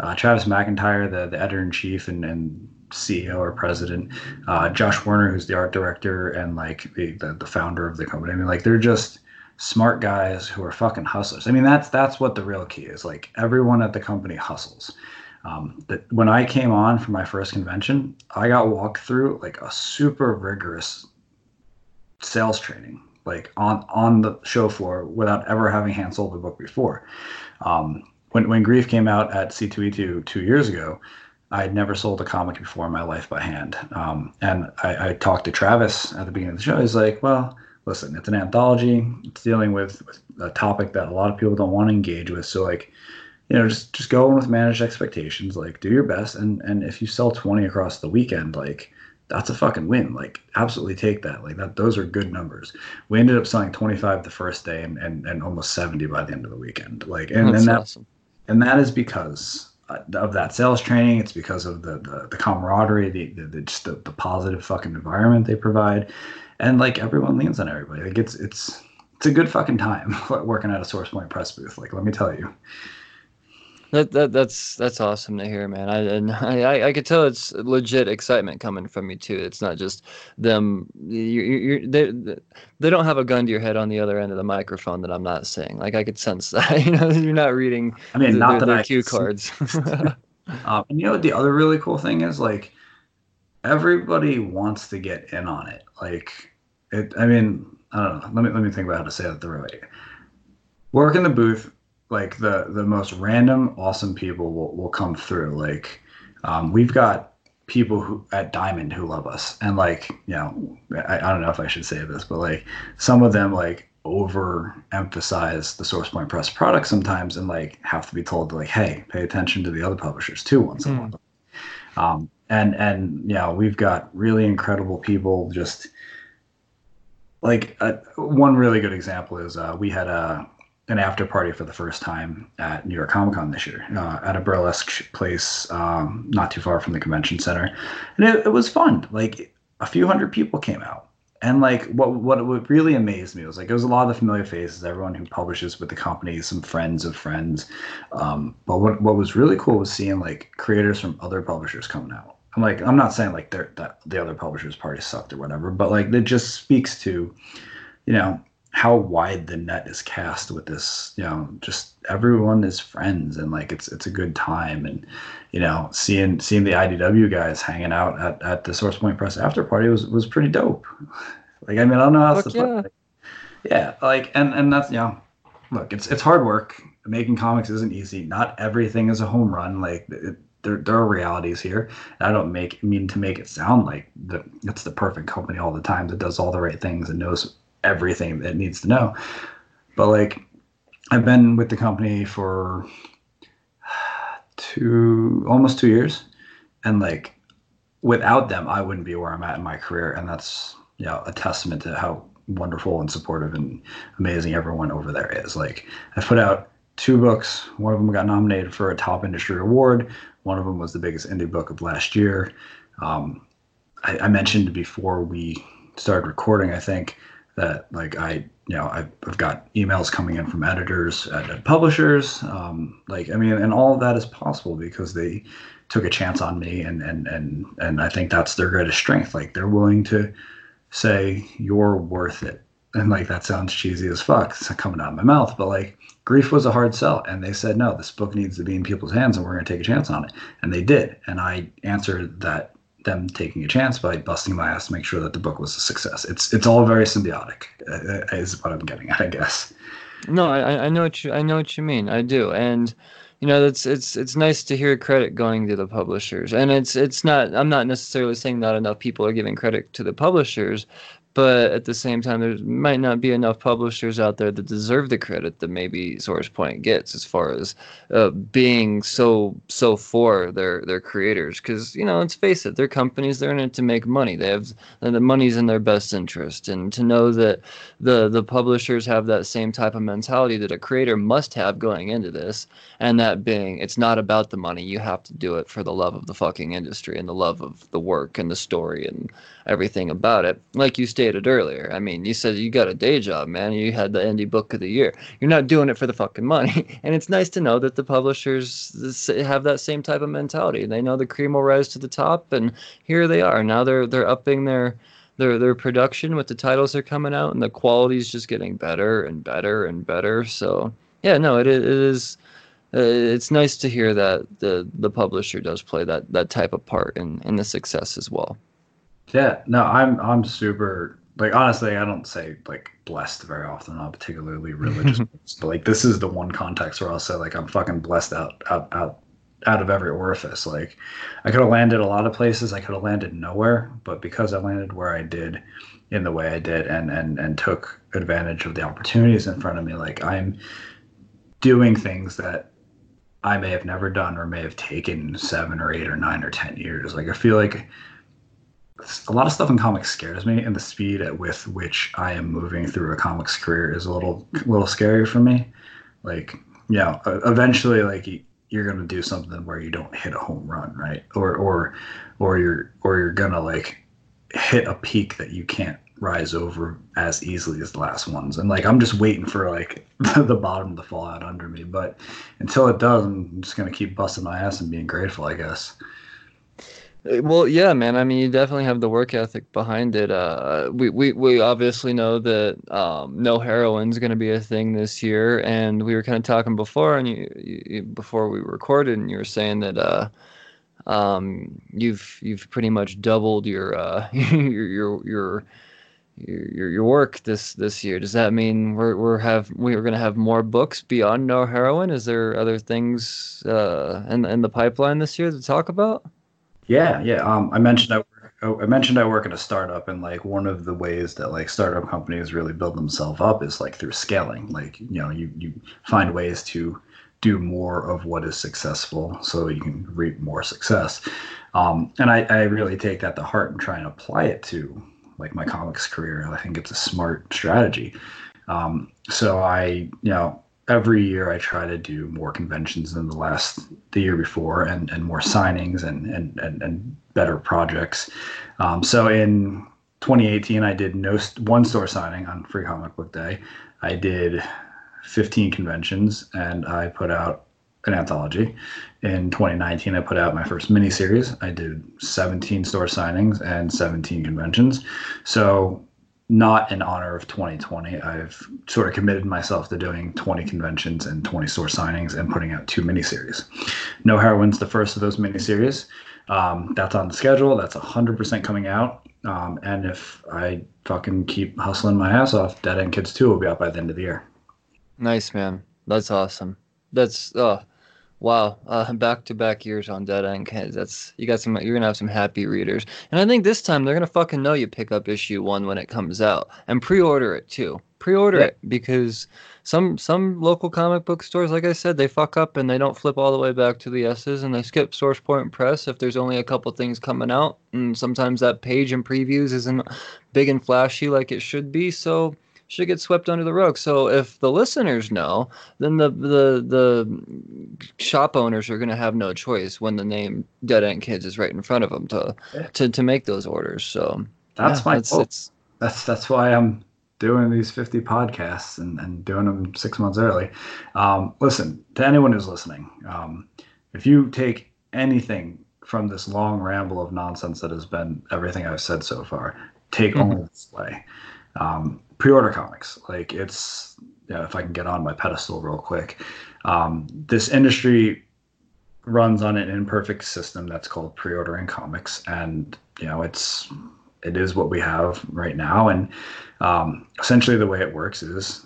Uh, Travis McIntire, the the editor in chief and, and CEO or president, uh, Josh Werner, who's the art director and like the, the the founder of the company. I mean, like they're just smart guys who are fucking hustlers. I mean, that's that's what the real key is. Like everyone at the company hustles. Um, that when I came on for my first convention, I got walked through like a super rigorous sales training, like on on the show floor without ever having hand sold a book before. Um, when when Grief came out at C2E2 two years ago, I had never sold a comic before in my life by hand. Um, and I, I, talked to Travis at the beginning of the show. He's like, well, listen, it's an anthology. It's dealing with, with a topic that a lot of people don't want to engage with. So like, you know, just just go in with managed expectations. Like, do your best, and and if you sell twenty across the weekend, like that's a fucking win. Like, absolutely take that. Like that, those are good numbers. We ended up selling twenty five the first day, and, and and almost seventy by the end of the weekend. Like, and that's and that awesome. and that is because uh, of that sales training. It's because of the the, the camaraderie, the, the, the just the, the positive fucking environment they provide, and like everyone leans on everybody. Like it's it's it's a good fucking time [LAUGHS] working at a SourcePoint press booth. Like, let me tell you. That, that that's that's awesome to hear, man. I and [LAUGHS] I I could tell it's legit excitement coming from you too. It's not just them. You you they they don't have a gun to your head on the other end of the microphone that I'm not saying. Like I could sense that. [LAUGHS] You know, you're not reading. I mean, the, not their, that I cue [LAUGHS] cards. um, and you know what the other really cool thing is? Like everybody wants to get in on it. Like it. I mean, I don't know. Let me let me think about how to say that the right way. Work in the booth like the the most random awesome people will, will come through. Like um, we've got people who at diamond who love us. And like you know I, I don't know if i should say this but like some of them like overemphasize the SourcePoint press product sometimes and like have to be told to like hey pay attention to the other publishers too once in a while. Um, and and you know we've got really incredible people just like uh, one really good example is uh, we had a an after party for the first time at New York Comic Con this year uh, at a burlesque place um, not too far from the convention center, and it, it, was fun. Like a few hundred people came out, and like what what what really amazed me was like it was a lot of the familiar faces, everyone who publishes with the company, some friends of friends. Um, but what what was really cool was seeing like creators from other publishers coming out. I'm like I'm not saying like they're that the other publishers party sucked or whatever, but like it just speaks to, you know how wide the net is cast with this you know just everyone is friends and like it's it's a good time and you know seeing seeing the idw guys hanging out at, at the SourcePoint press after party was was pretty dope [LAUGHS] like i mean i don't know how else to yeah. it yeah like and and that's you know look it's it's hard work making comics isn't easy. Not everything is a home run. Like it, there, there are realities here. I don't make mean to make it sound like the, it's the perfect company all the time that does all the right things and knows everything that it needs to know. But like, I've been with the company for [SIGHS] two, almost two years, and like, without them, I wouldn't be where I'm at in my career, and that's you know a testament to how wonderful and supportive and amazing everyone over there is. Like, I put out two books. One of them got nominated for a top industry award. One of them was the biggest indie book of last year. Um, I, I, mentioned before we started recording, I think that like I, you know, I've, I've got emails coming in from editors at, at publishers. Um, like, I mean, and all of that is possible because they took a chance on me, and and and and I think that's their greatest strength. Like, they're willing to say you're worth it, and like that sounds cheesy as fuck. It's coming out of my mouth, but like grief was a hard sell and they said no this book needs to be in people's hands and we're going to take a chance on it and they did and i answered that them taking a chance by busting my ass to make sure that the book was a success. It's it's all very symbiotic uh, uh is what i'm getting at i guess. No I, I know what you i know what you mean. I do. And you know that's it's it's nice to hear credit going to the publishers. And it's it's not i'm not necessarily saying not enough people are giving credit to the publishers but at the same time there might not be enough publishers out there that deserve the credit that maybe sourcepoint gets as far as uh, being so so for their their creators. Because you know let's face it they're companies they're in it to make money. They have the money's in their best interest. And to know that the the publishers have that same type of mentality that a creator must have going into this and that being it's not about the money. You have to do it for the love of the fucking industry and the love of the work and the story and everything about it like you stated earlier. I mean, you said you got a day job, man. You had the indie book of the year. You're not doing it for the fucking money. [LAUGHS] And it's nice to know that the publishers have that same type of mentality. They know the cream will rise to the top, and here they are. Now they're they're upping their their their production with the titles they're coming out, and the quality is just getting better and better and better. So yeah, no, it it is. Uh, it's nice to hear that the the publisher does play that that type of part in in the success as well. Yeah, no, I'm I'm super like honestly, I don't say like blessed very often, not particularly religious, [LAUGHS] but like this is the one context where I'll say like I'm fucking blessed out out out out of every orifice. Like I could have landed a lot of places, I could have landed nowhere, but because I landed where I did in the way I did and and and took advantage of the opportunities in front of me, like I'm doing things that I may have never done or may have taken seven or eight or nine or ten years. Like I feel like a lot of stuff in comics scares me, and the speed at with which I am moving through a comics career is a little little scary for me. Like, yeah, eventually, like you're gonna do something where you don't hit a home run, right? Or or or you're or you're gonna like hit a peak that you can't rise over as easily as the last ones. And like I'm just waiting for like [LAUGHS] the bottom to fall out under me. But until it does, I'm just gonna keep busting my ass and being grateful, I guess. Uh, well, yeah, man. I mean, you definitely have the work ethic behind it. Uh, we, we, we obviously know that um, no heroine is going to be a thing this year, and we were kind of talking before, and you, you, before we recorded, and you were saying that uh, um, you've you've pretty much doubled your uh, [LAUGHS] your your your your your work this this year. Does that mean we're we're have we're going to have more books beyond no heroine? Is there other things uh, in in the pipeline this year to talk about? Yeah, yeah. Um, I mentioned I work, I mentioned I work at a startup, and like one of the ways that like startup companies really build themselves up is like through scaling. Like you know, you you find ways to do more of what is successful, so you can reap more success. Um, and I, I really take that to heart and try and apply it to like my comics career. I think it's a smart strategy. Um, so I, you know, every year I try to do more conventions than the last the year before and, and more signings and, and, and, and better projects. Um, so in 2018, I did no one store signing on Free Comic Book Day. I did 15 conventions and I put out an anthology. In 2019, I put out my first miniseries. I did 17 store signings and 17 conventions. So not in honor of 2020. I've sort of committed myself to doing 20 conventions and 20 store signings and putting out two miniseries. No Heroine's the first of those miniseries. Um, that's on the schedule. That's 100% coming out. Um, and if I fucking keep hustling my ass off, Dead End Kids 2 will be out by the end of the year. Nice, man. That's awesome. that's uh wow uh back to back years on dead end kids that's you got some you're gonna have some happy readers. And i think this time they're gonna fucking know you pick up issue one when it comes out. And pre-order it too. Pre-order Yeah. it because some some local comic book stores like i said they fuck up and they don't flip all the way back to the s's and they skip source point press if there's only a couple things coming out. And sometimes that page and previews isn't big and flashy like it should be. So should get swept under the rug. So if the listeners know, then the the the shop owners are going to have no choice when the name Dead End Kids is right in front of them to Yeah. to, to make those orders. So That's yeah, my it's, it's that's that's why I'm doing these 50 podcasts and, and doing them six months early. Um, listen to anyone who's listening. Um, if you take anything from this long ramble of nonsense that has been everything I've said so far, take Mhm. only this way. Um, pre-order comics. Like it's yeah, if I can get on my pedestal real quick. Um, this industry runs on an imperfect system that's called pre-ordering comics, and you know it's it is what we have right now. And um, essentially, the way it works is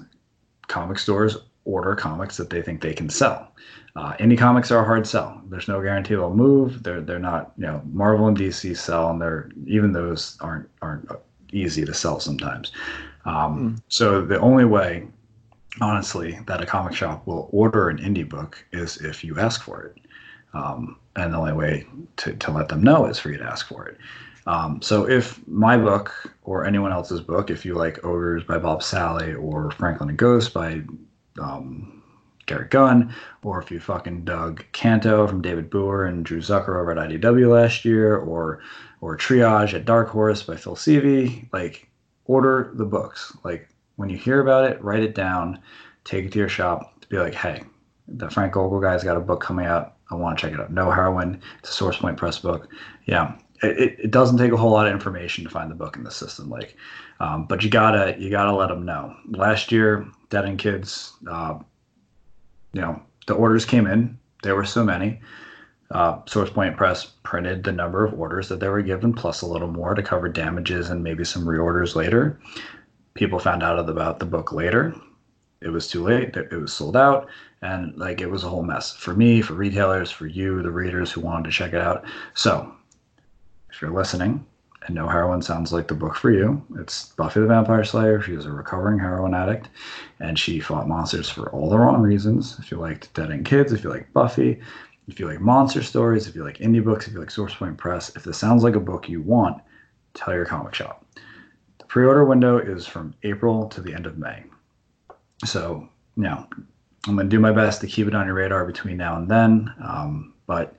comic stores order comics that they think they can sell. Uh, indie comics are a hard sell. There's no guarantee they'll move. They're they're not you know Marvel and DC sell, and they're even those aren't aren't easy to sell sometimes. Um, So the only way, honestly, that a comic shop will order an indie book is if you ask for it. Um, and the only way to, to let them know is for you to ask for it. Um, so if my book or anyone else's book, if you like Ogres by Bob Salley or Franklin and Ghost by um, Garrett Gunn, or if you fucking dug Canto from David Booher and Drew Zucker over at IDW last year, or or Triage at Dark Horse by Phil Sevy, like order the books. Like when you hear about it, write it down, take it to your shop to be like, hey, the Frank Gogol guy's got a book coming out. I want to check it out. No Heroine. It's a Source Point Press book. Yeah, it, it, it doesn't take a whole lot of information to find the book in the system. Like, um, but you gotta you gotta let them know. Last year, Dead End Kids, uh, you know, the orders came in. There were so many. Uh, Source Point Press printed the number of orders that they were given, plus a little more to cover damages and maybe some reorders later. People found out about the book later. It was too late. It was sold out, and like it was a whole mess for me, for retailers, for you, the readers who wanted to check it out. So, if you're listening and No Heroine sounds like the book for you, it's Buffy the Vampire Slayer. She is a recovering heroin addict, and she fought monsters for all the wrong reasons. If you liked Dead End Kids, if you like Buffy, if you like monster stories, if you like indie books, if you like Source Point Press, if this sounds like a book you want, tell your comic shop. The pre-order window is from April to the end of May. So, you know, I'm going to do my best to keep it on your radar between now and then. Um, but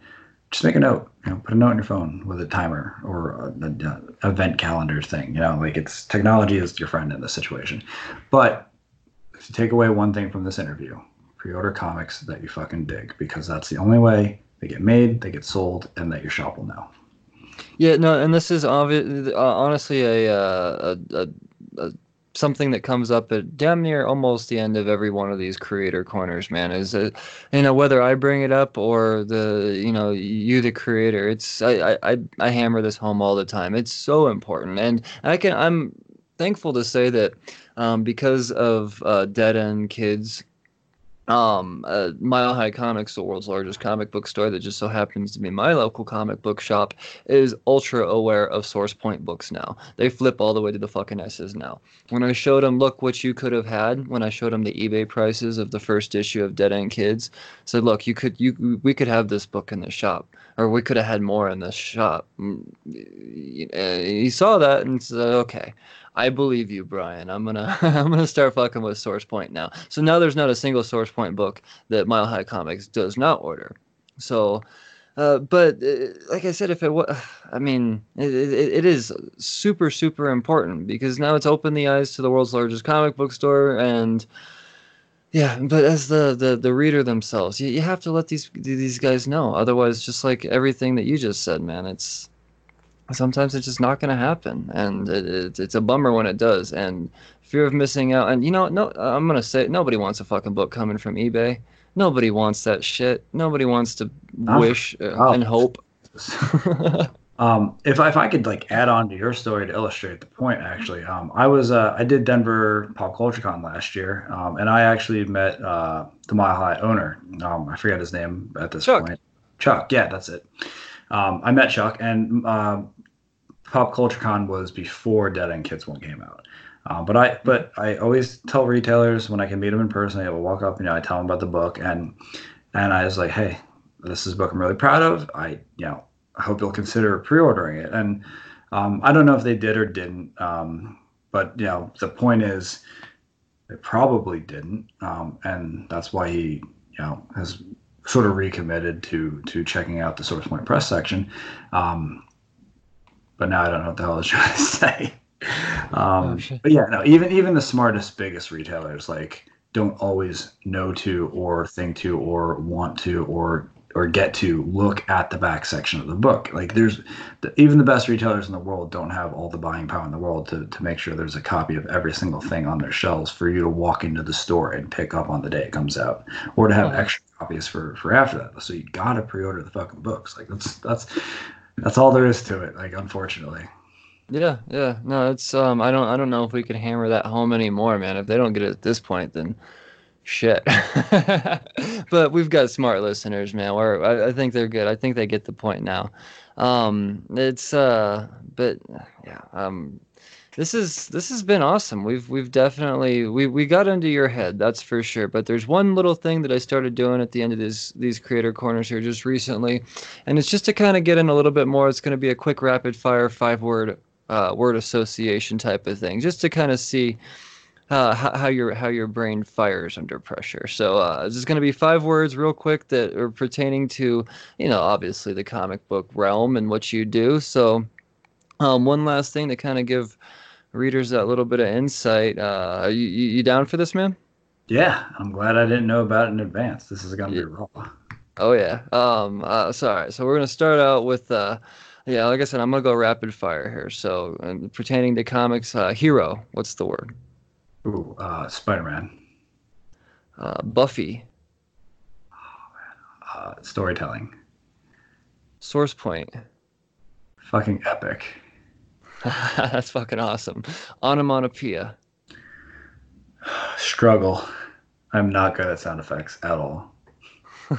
just make a note, you know, put a note on your phone with a timer or an event calendar thing. You know, like it's technology is your friend in this situation. But if you take away one thing from this interview, pre-order comics that you fucking dig because that's the only way they get made, they get sold, and that your shop will know. Yeah, no, and this is obvi- uh, honestly a, uh, a, a, a something that comes up at damn near almost the end of every one of these creator corners. Man, is that you know whether I bring it up or the you know you the creator, it's I I- I hammer this home all the time. It's so important, and I can I'm thankful to say that um, because of uh, Dead End Kids um, uh, Mile High Comics, the world's largest comic book store that just so happens to be my local comic book shop, is ultra aware of Source Point books now. They flip all the way to the fucking S's now. When I showed them, look what you could have had, when I showed them the eBay prices of the first issue of Dead End Kids, said, look, you could, you, we could have this book in the shop, or we could have had more in this shop. Mm, And he saw that and said, okay. I believe you, Brian. I'm gonna [LAUGHS] I'm gonna start fucking with Source Point now. So now there's not a single Source Point book that Mile High Comics does not order. So, uh, but uh, like I said, if it was, [SIGHS] I mean, it, it, it is super super important because now it's opened the eyes to the world's largest comic book store and. Yeah, but as the, the, the reader themselves, you, you have to let these these guys know. Otherwise, just like everything that you just said, man, it's sometimes it's just not going to happen and it, it, it's a bummer when it does and fear of missing out and you know no i'm going to say nobody wants a fucking book coming from ebay nobody wants that shit nobody wants to Oh, wish uh, oh. and hope [LAUGHS] [LAUGHS] Um, if I, if I could like add on to your story to illustrate the point, actually, um, I was uh, I did Denver Pop Culture Con last year, um, and I actually met uh, the Mile High owner. Um, I forget his name at this Chuck. point. Chuck, yeah, that's it. Um, I met Chuck, and uh, Pop Culture Con was before Dead End Kids one came out. Um, but I but I always tell retailers when I can meet them in person, I will walk up, you know, I tell them about the book, and and I was like, hey, this is a book I'm really proud of. I you know I hope you'll consider pre-ordering it. And um, I don't know if they did or didn't, um, but you know the point is they probably didn't, um, and that's why he you know has sort of recommitted to to checking out the Source Point Press section. Um, but now I don't know what the hell I was [LAUGHS] trying to say. Um, Oh, but yeah, no, even even the smartest, biggest retailers like don't always know to or think to or want to or or get to look at the back section of the book. Like there's the, even the best retailers in the world don't have all the buying power in the world to, to make sure there's a copy of every single thing on their shelves for you to walk into the store and pick up on the day it comes out or to have extra copies for for after that. So you gotta pre-order the fucking books. Like that's that's that's all there is to it. Like unfortunately. Yeah, yeah. No, it's um I don't I don't know if we can hammer that home anymore, man. If they don't get it at this point, then shit. [LAUGHS] But we've got smart listeners, man. We're, I, I think they're good. I think they get the point now. Um it's uh but yeah, um this is this has been awesome. We've we've definitely we we got into your head, that's for sure. But there's one little thing that I started doing at the end of these these creator corners here just recently, and it's just to kind of get in a little bit more. It's going to be a quick rapid fire five word uh, word association type of thing, just to kind of see uh, how, how your how your brain fires under pressure. So uh, this is going to be five words, real quick, that are pertaining to you know obviously the comic book realm and what you do. So um, one last thing to kind of give readers that little bit of insight. Uh, are you, you down for this, man? Yeah, I'm glad I didn't know about it in advance. This is gonna Yeah. be raw. Oh yeah. Um. Uh, sorry. So we're gonna start out with uh, yeah. Like I said, I'm gonna go rapid fire here. So pertaining to comics, uh, hero. What's the word? Ooh, uh, Spider-Man. Uh, Buffy. Uh, storytelling. Source point. Fucking epic. [LAUGHS] That's fucking awesome. Onomatopoeia. [SIGHS] Struggle. I'm not good at sound effects at all.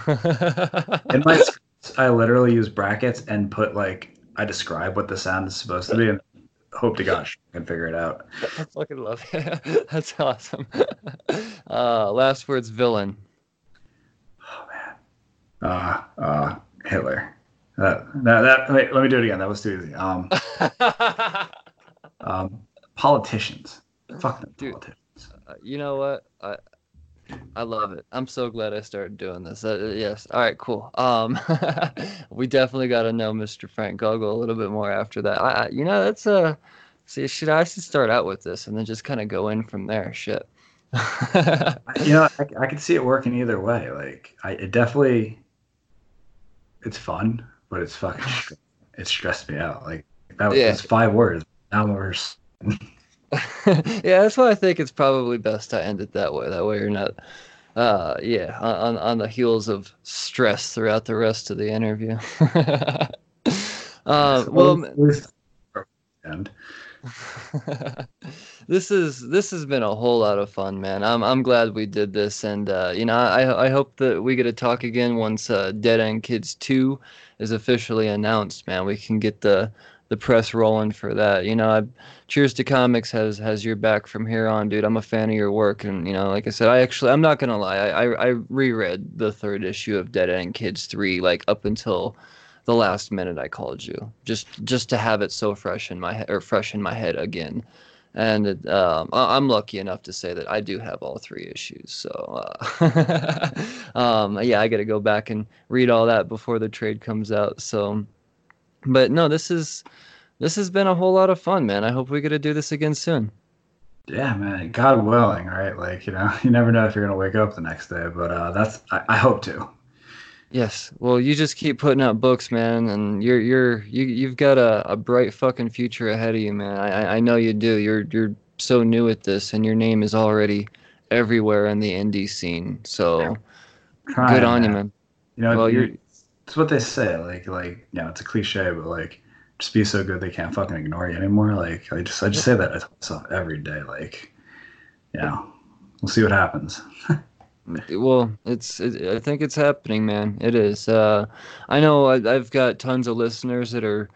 In my [LAUGHS] scripts, I literally use brackets and put like I describe what the sound is supposed to be and hope to gosh I can figure it out. [LAUGHS] I fucking love it. [LAUGHS] That's awesome. [LAUGHS] Uh, last words, villain. Uh, uh, Hitler. That, that, that, wait, let me do it again. That was too easy. Um, um, politicians. Fuck them Dude. politicians. Uh, you know what? I I love it. I'm so glad I started doing this. Uh, yes. All right. Cool. Um, [LAUGHS] we definitely got to know Mr. Frank Gogol a little bit more after that. I, I you know, that's uh See, should I should start out with this and then just kind of go in from there? Shit. You know, I, I could see it working either way. Like, I it definitely, it's fun, but it's fucking, [LAUGHS] it stressed me out. Like that was Yeah. five words. Now we're [LAUGHS] yeah, that's why I think it's probably best to end it that way. That way you're not, uh, yeah, on on- the heels of stress throughout the rest of the interview. [LAUGHS] uh, well, and [LAUGHS] this is this has been a whole lot of fun, man. I'm I'm glad we did this, and uh, you know, I I hope that we get to talk again once uh, Dead End Kids Two is officially announced. Man, we can get the the press rolling for that. You know, I, Cheers to Comics has has your back from here on, dude. I'm a fan of your work, and you know, like I said, I actually I'm not gonna lie, I I, I reread the third issue of Dead End Kids Three like up until the last minute I called you, just just to have it so fresh in my head or fresh in my head again. And um, I'm lucky enough to say that I do have all three issues. So, uh, [LAUGHS] um, yeah, I got to go back and read all that before the trade comes out. So, but no, this is this has been a whole lot of fun, man. I hope we get to do this again soon. yeah, man, God willing, right? Like you know, [LAUGHS] you never know if you're gonna wake up the next day, but uh, that's I, I hope to. Yes. Well, you just keep putting out books, man, and you're you're you you've got a, a bright fucking future ahead of you, man. I I- know you do. You're you're so new at this, and your name is already everywhere in the indie scene. So Trying, good on you, man. You know, Well, you- you're it's what they say. Like like you know, it's a cliche, but like just be so good they can't fucking ignore you anymore. Like I just I just say that to myself every day. Like, know, we'll see what happens. [LAUGHS] well, it's it, I think it's happening, man. It is. Uh, I know I, I've got tons of listeners that are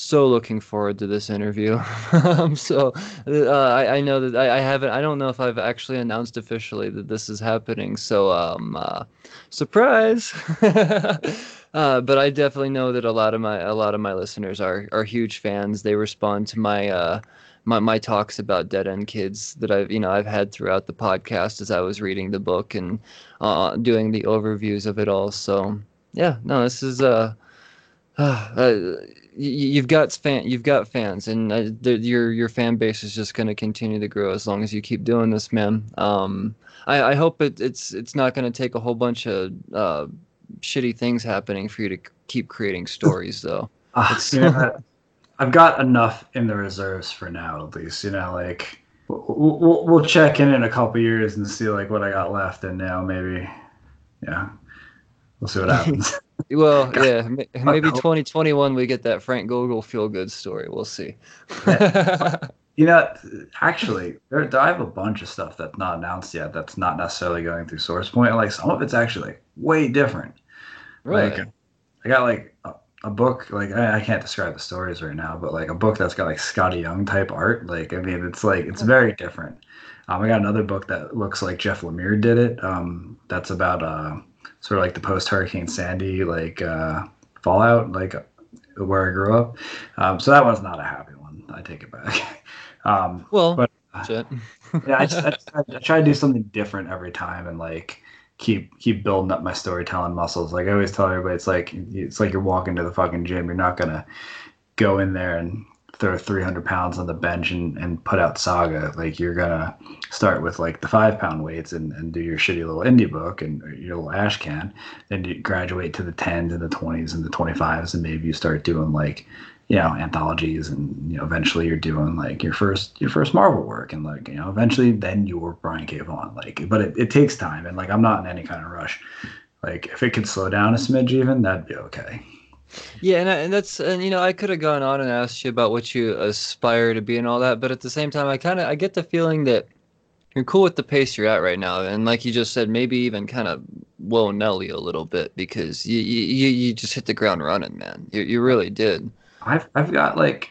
so looking forward to this interview. [LAUGHS] um, so uh, I, I, know that I, I, haven't. I don't know if I've actually announced officially that this is happening. So um, uh, surprise. [LAUGHS] uh, but I definitely know that a lot of my a lot of my listeners are are huge fans. They respond to my uh, my, my talks about dead end kids that I've you know I've had throughout the podcast as I was reading the book and uh, doing the overviews of it all. So yeah, no, this is uh, [SIGHS] uh you've got fan you've got fans and uh, the, your your fan base is just going to continue to grow as long as you keep doing this man. Um, I, I hope it, it's it's not going to take a whole bunch of uh, shitty things happening for you to keep creating stories though. Uh, you know, [LAUGHS] i've got enough in the reserves for now at least you know like we'll, we'll check in in a couple years and see like what i got left and now maybe yeah we'll see what [LAUGHS] happens well, [LAUGHS] yeah, maybe 2021 we get that Frank Gogol feel good story. We'll see. [LAUGHS] you know, actually, there, I have a bunch of stuff that's not announced yet. That's not necessarily going through SourcePoint. Like some of it's actually like way different. Really? Like, I got like a, a book. Like I, I, can't describe the stories right now, but like a book that's got like Skottie Young type art. Like I mean, it's like it's very different. Um, I got another book that looks like Jeff Lemire did it. Um, that's about uh sort of like the post Hurricane Sandy like uh, fallout, like where I grew up. Um, so that one's not a happy one. I take it back. [LAUGHS] um, well, but uh, yeah, I, [LAUGHS] just, I, I, try to do something different every time and like keep keep building up my storytelling muscles. Like I always tell everybody, it's like it's like you're walking to the fucking gym. You're not gonna go in there and throw 300 pounds on the bench and, and put out saga like you're gonna start with like the five pound weights and, and do your shitty little indie book and your little ash can. Then you graduate to the 10s and the 20s and the 25s and maybe you start doing like you know anthologies and you know eventually you're doing like your first your first marvel work and like you know eventually then you're brian k. Vaughan like but it, it takes time and like i'm not in any kind of rush. Like if it could slow down a smidge even that'd be okay yeah, and, and that's and you know I could have gone on and asked you about what you aspire to be and all that, but at the same time I kind of I get the feeling that you're cool with the pace you're at right now, and like you just said, maybe even kind of whoa Nelly a little bit because you you you just hit the ground running, man. You you really did. I've I've got like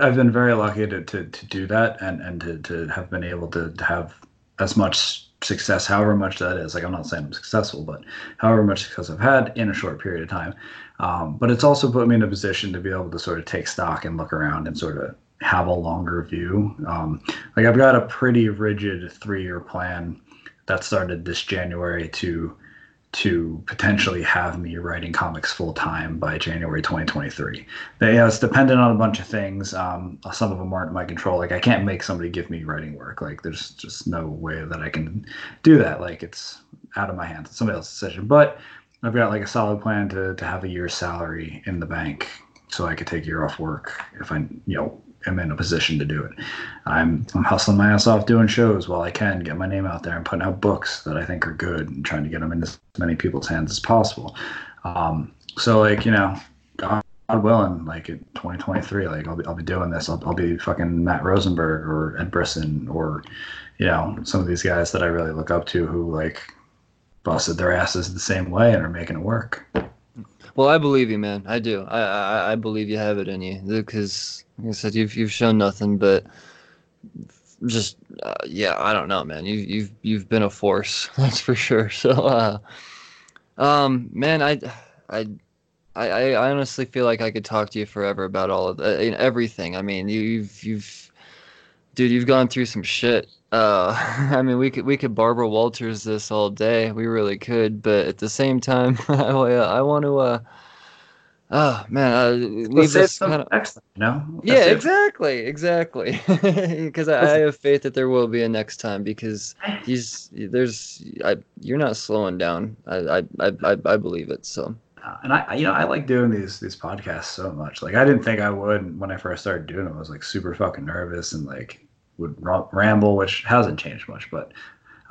I've been very lucky to to, to do that and and to, to have been able to, to have as much success, however much that is. Like I'm not saying I'm successful, but however much success I've had in a short period of time. Um, but it's also put me in a position to be able to sort of take stock and look around and sort of have a longer view. Um, like I've got a pretty rigid three-year plan that started this January to to potentially have me writing comics full time by January 2023. But, know, it's dependent on a bunch of things. Um, some of them aren't in my control. Like I can't make somebody give me writing work. Like there's just no way that I can do that. Like it's out of my hands. It's somebody else's decision. But I've got like a solid plan to, to have a year's salary in the bank so I could take a year off work if I, you know, am in a position to do it. I'm I'm hustling my ass off doing shows while I can, get my name out there and putting out books that I think are good and trying to get them in as many people's hands as possible. Um, so like, you know, God willing, like in 2023, like I'll be, I'll be doing this. I'll, I'll be fucking Matt Rosenberg or Ed Brisson or, you know, some of these guys that I really look up to who like busted their asses the same way and are making it work. Well, I believe you, man. I do. I I, I believe you have it in you because, like I said, you've you've shown nothing but just uh, yeah. I don't know, man. You've you've you've been a force. [LAUGHS] That's for sure. So, uh, um, man, I I. I, I honestly feel like I could talk to you forever about all of that, everything. I mean, you've you've, dude, you've gone through some shit uh, [LAUGHS] I mean, we could we could Barbara Walters this all day. We really could, but at the same time, [LAUGHS] I, I want to. Uh, oh man, uh, leave this kind of next time, you know? yeah, exactly, exactly. [LAUGHS] Because I, I, have faith that there will be a next time. Because he's there's I, you're not slowing down. I I I, I believe it. So. Uh, and I, you know, I like doing these these podcasts so much. Like, I didn't think I would when I first started doing them. I was like super fucking nervous and like would ramble, which hasn't changed much, but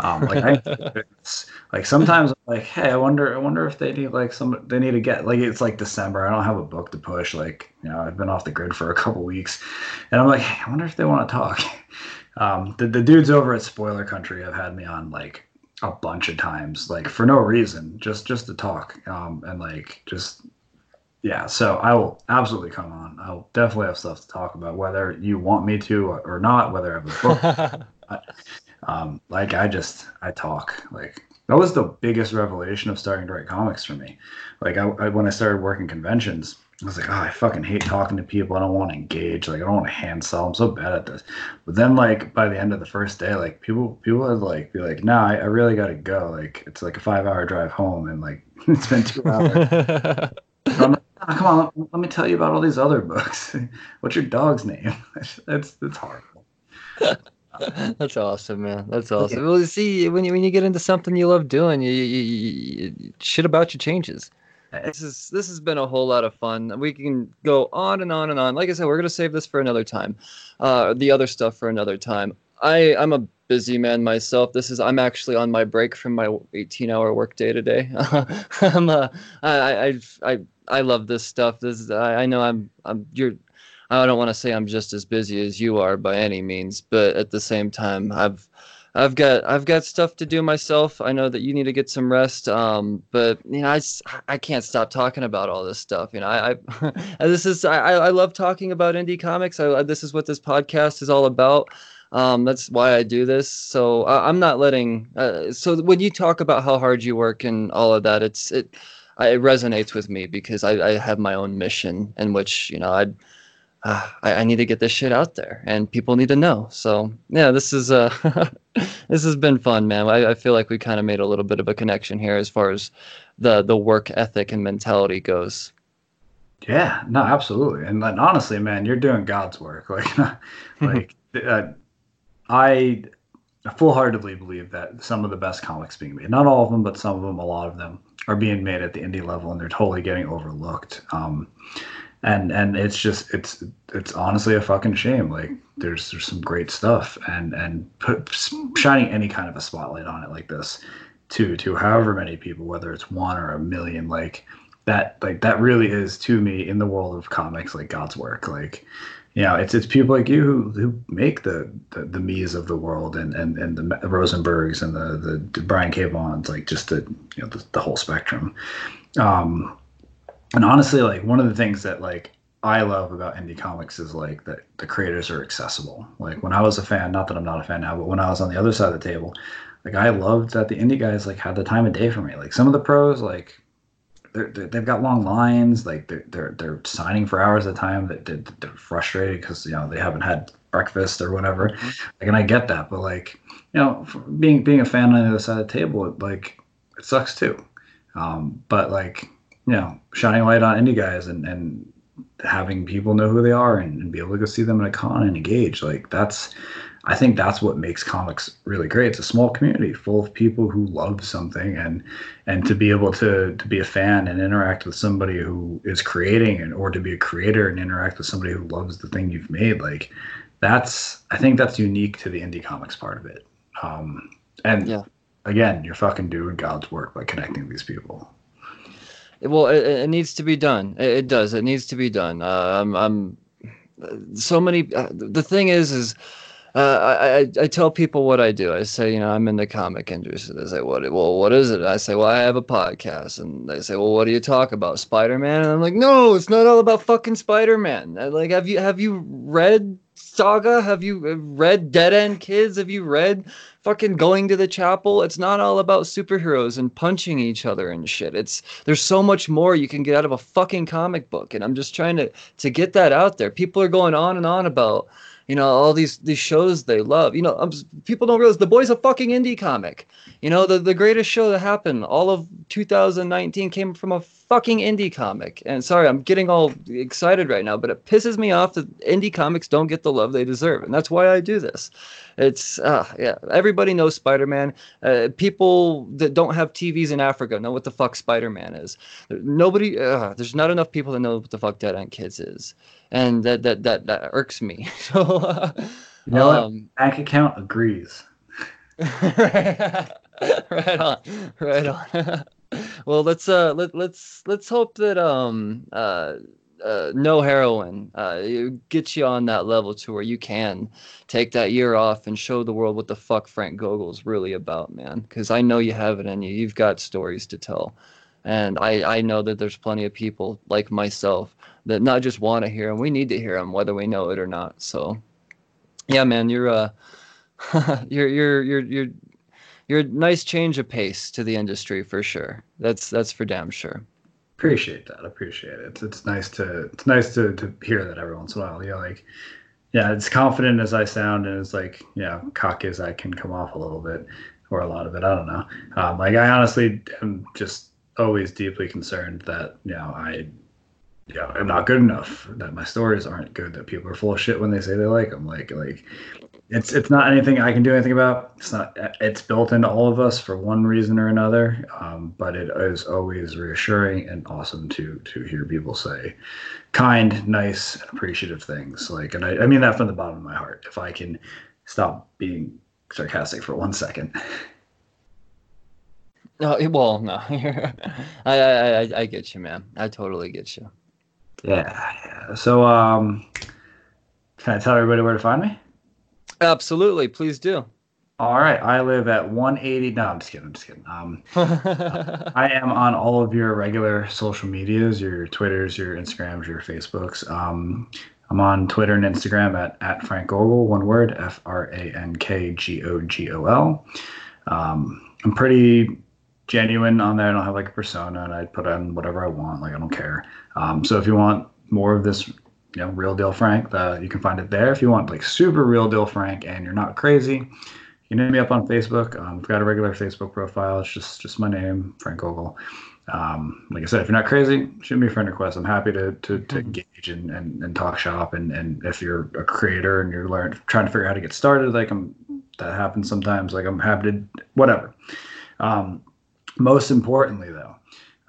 Um, like I, [LAUGHS] like sometimes I'm like, hey, I wonder, I wonder if they need like some, they need to get like it's like December. I don't have a book to push. Like you know, I've been off the grid for a couple weeks, and I'm like, hey, I wonder if they want to talk. [LAUGHS] Um, the the dudes over at Spoiler Country have had me on like a bunch of times, like for no reason, just just to talk, um, and like just yeah. So I will absolutely come on. I'll definitely have stuff to talk about, whether you want me to or not, whether I have a book. [LAUGHS] um, like I just I talk like that was the biggest revelation of starting to write comics for me. Like I, I when I started working conventions I was like, oh, I fucking hate talking to people. I don't want to engage. Like, I don't want to hand sell. I'm so bad at this. But then, like, by the end of the first day, like, people people would like be like, nah, I, I really got to go. Like, it's like a five hour drive home, and like, [LAUGHS] it's been two hours. [LAUGHS] Oh, come on, let, let, me tell you about all these other books. [LAUGHS] What's your dog's name? [LAUGHS] That's that's horrible. [LAUGHS] That's awesome, man. That's awesome. Well, you see, when you when you get into something you love doing, you, you, you, you shit about you changes this is this has been a whole lot of fun. We can go on and on and on. Like I said, we're gonna save this for another time. Uh, the other stuff for another time. I I'm a busy man myself. This is I'm actually on my break from my 18 hour workday today. I'm uh, I, I I I love this stuff. This is, I, I know I'm I'm you're I don't want to say I'm just as busy as you are by any means, but at the same time I've I've got I've got stuff to do myself. I know that you need to get some rest. Um, but you know, I, I can't stop talking about all this stuff. You know, I, I [LAUGHS] this is I, I love talking about indie comics. I, this is what this podcast is all about. Um, that's why I do this. So I, am not letting. Uh, so when you talk about how hard you work and all of that, it's it, it resonates with me because I, I have my own mission in which you know I uh, I, I, need to get this shit out there and people need to know. So yeah, this is uh [LAUGHS] this has been fun, man. I, I feel like we kind of made a little bit of a connection here as far as the the work ethic and mentality goes. Yeah, no, absolutely. And, and honestly, man, you're doing God's work. [LAUGHS] Like, [LAUGHS] like uh, I full-heartedly believe that some of the best comics being made, not all of them, but some of them, a lot of them, are being made at the indie level, and they're totally getting overlooked. Um, and and it's just it's it's honestly a fucking shame like there's there's some great stuff and and put shining any kind of a spotlight on it like this to to however many people whether it's one or a million like that like that really is to me in the world of comics like god's work like you know it's it's people like you who, who make the the, the me's of the world and and and the rosenbergs and the the, the brian k like just the you know the, the whole spectrum um and honestly, like one of the things that like I love about indie comics is like that the creators are accessible. Like when I was a fan, not that I'm not a fan now, but when I was on the other side of the table, like I loved that the indie guys like had the time of day for me. Like some of the pros, like they have got long lines, like they're they're they're signing for hours at a time. That they're, they're, frustrated because you know they haven't had breakfast or whatever. Mm-hmm. Like, and I get that, but like you know, being being a fan on the other side of the table, it, like it sucks too. Um, but like you know, shining light on indie guys and, and having people know who they are and, and be able to go see them at a con and engage. Like that's, I think that's what makes comics really great. It's a small community full of people who love something and and to be able to to be a fan and interact with somebody who is creating and or to be a creator and interact with somebody who loves the thing you've made. Like that's I think that's unique to the indie comics part of it. Um, and yeah. again, you're fucking doing God's work by connecting these people well, it, it, needs to be done. It, it, does. It needs to be done. Uh, I'm, I'm so many. Uh, the thing is, is uh, I, I tell people what I do. I say, you know, I'm in the comic industry. They say, what? Well, what is it? I say, well, I have a podcast, and they say, well, what do you talk about? Spider Man? And I'm like, no, it's not all about fucking Spider Man. Like, have you have you read Saga? Have you uh, read Dead End Kids? Have you read fucking going to the chapel. It's not all about superheroes and punching each other and shit. It's there's so much more you can get out of a fucking comic book, and I'm just trying to to get that out there. People are going on and on about you know all these these shows they love. You know people don't realize the boy's a fucking indie comic. You know the, the greatest show that happened all of 2019 came from a fucking indie comic and sorry i'm getting all excited right now but it pisses me off that indie comics don't get the love they deserve and that's why i do this it's uh, yeah. Everybody knows Spider Man. Uh, people that don't have TVs in Africa know what the fuck Spider Man is. Nobody. Uh, there's not enough people that know what the fuck Dead End Kids is, and that that that, that irks me. [LAUGHS] so. you know um, Bank account agrees. [LAUGHS] right on, right on. [LAUGHS] well, let's uh let let's let's hope that um uh uh, no heroine uh, get you on that level to where you can take that year off and show the world what the fuck Frank Gogol's really about, man. Because I know you have it in you. You've got stories to tell, and I I know that there's plenty of people like myself that not just want to hear them, we need to hear them whether we know it or not. So, yeah, man, you're uh [LAUGHS] you're you're you're you're you're a nice change of pace to the industry for sure. That's that's for damn sure. Appreciate that. Appreciate it. It's, it's nice to it's nice to, to hear that every once in a while. Yeah, like yeah, as confident as I sound and as like yeah cocky as I can come off a little bit or a lot of it. I don't know. Um, like I honestly am just always deeply concerned that you know I know, I'm not good enough. That my stories aren't good. That people are full of shit when they say they like them. Like like it's it's not anything I can do anything about. It's not. It's built into all of us for one reason or another. Um, but it is always reassuring and awesome to to hear people say kind, nice, and appreciative things. Like, and I, I mean that from the bottom of my heart. If I can stop being sarcastic for one second. No, well, no. [LAUGHS] I, I I I get you, man. I totally get you. Yeah, yeah. So, um, can I tell everybody where to find me? Absolutely, please do. All right, I live at 180. No, I'm just kidding. I'm just kidding. Um, [LAUGHS] I am on all of your regular social medias, your Twitters, your Instagrams, your Facebooks. Um, I'm on Twitter and Instagram at, at Frank Gogol, one word, F R A N K G O G O L. Um, I'm pretty genuine on there. I don't have like a persona, and I put on whatever I want. Like I don't care. Um, so if you want more of this you know, real deal Frank. Uh, you can find it there. If you want like super real deal Frank and you're not crazy, you can hit me up on Facebook. Um, I've got a regular Facebook profile. It's just just my name, Frank Gogol. Um, like I said, if you're not crazy, shoot me a friend request. I'm happy to to, to mm-hmm. engage and, and, and talk shop. And, and if you're a creator and you're learn, trying to figure out how to get started, like I'm that happens sometimes. Like I'm happy to whatever. Um, most importantly, though,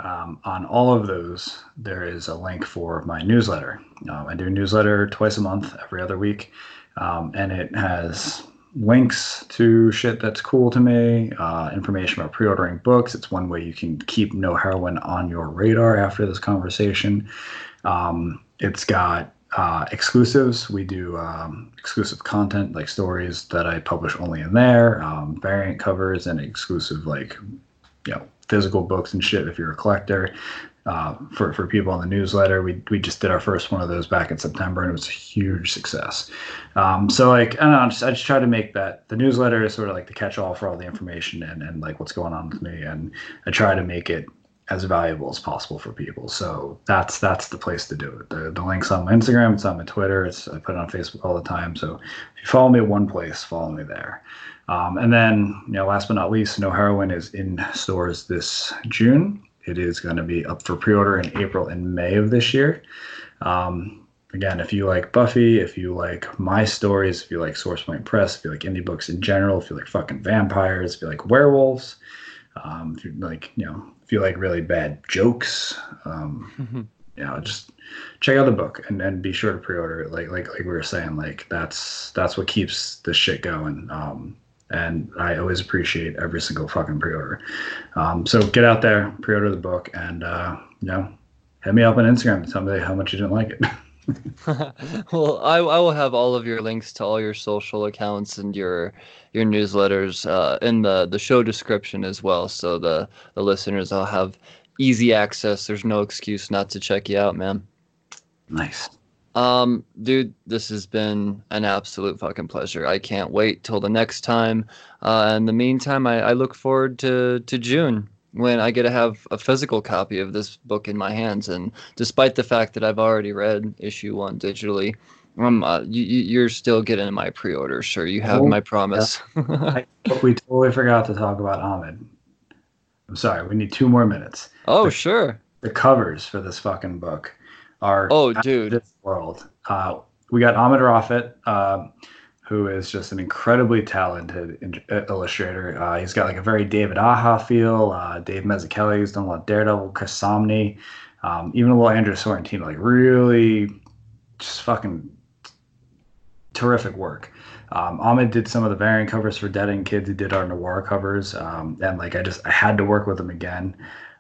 um, on all of those, there is a link for my newsletter. Um, I do a newsletter twice a month, every other week, um, and it has links to shit that's cool to me, uh, information about pre-ordering books. It's one way you can keep No Heroine on your radar after this conversation. Um, it's got uh, exclusives. We do um, exclusive content like stories that I publish only in there, um, variant covers, and exclusive like you know physical books and shit if you're a collector. Uh, for for people on the newsletter, we we just did our first one of those back in September, and it was a huge success. Um, so like I don't know, I just, I just try to make that the newsletter is sort of like the catch all for all the information and and like what's going on with me, and I try to make it as valuable as possible for people. So that's that's the place to do it. The, the link's on my Instagram, it's on my Twitter, it's I put it on Facebook all the time. So if you follow me one place, follow me there. Um, and then, you know, last but not least, No Heroine is in stores this June. It is going to be up for pre-order in April and May of this year. Um, again, if you like Buffy, if you like my stories, if you like Source Point Press, if you like indie books in general, if you like fucking vampires, if you like werewolves, um, if you like, you know, if you like really bad jokes, um, mm-hmm. you know, just check out the book and, and be sure to pre-order it. Like like like we were saying, like that's that's what keeps this shit going. Um, and I always appreciate every single fucking pre-order. Um, so get out there, pre-order the book, and uh, you know, hit me up on Instagram someday how much you didn't like it. [LAUGHS] [LAUGHS] well, I, I will have all of your links to all your social accounts and your your newsletters uh, in the the show description as well, so the the listeners will have easy access. There's no excuse not to check you out, man. Nice. Um, dude, this has been an absolute fucking pleasure. I can't wait till the next time. Uh, in the meantime, I, I look forward to, to June when I get to have a physical copy of this book in my hands. And despite the fact that I've already read issue one digitally, um, uh, you, you're still getting my pre-order, sir. You have oh, my promise. Yeah. we totally forgot to talk about Ahmed. I'm sorry. We need two more minutes. Oh, the, sure. The covers for this fucking book are oh dude this world. Uh, we got Ahmed Rafet, uh, who is just an incredibly talented in- uh, illustrator. Uh, he's got like a very David Aja feel. Uh, Dave Mazzucchelli, who's done a lot of Daredevil, Chris Samnee, um, even a little Andrew Sorrentino, like really just fucking terrific work. Um, Ahmed did some of the variant covers for Dead End Kids. He did our noir covers, um, and like I just I had to work with him again.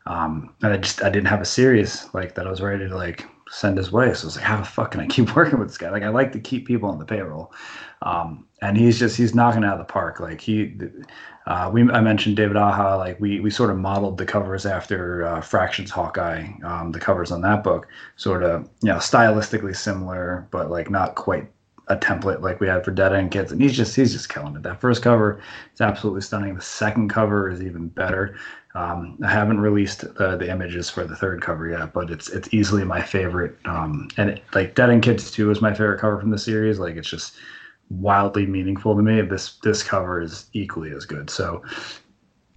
Um, and I just I didn't have a series like that I was ready to like send his way. So I was like, how the fuck can I keep [LAUGHS] working with this guy? Like I like to keep people on the payroll. Um, and he's just he's knocking out of the park. Like he, uh, we I mentioned David Aja. Like we we sort of modeled the covers after uh, Fraction's Hawkeye. Um, the covers on that book sort of you know stylistically similar, but like not quite a template like we had for Dead End Kids. And he's just he's just killing it. That first cover is absolutely stunning. The second cover is even better. Um, I haven't released the, the images for the third cover yet, but it's it's easily my favorite. Um, and it, like Dead End Kids Two is my favorite cover from the series. Like it's just wildly meaningful to me. This this cover is equally as good. So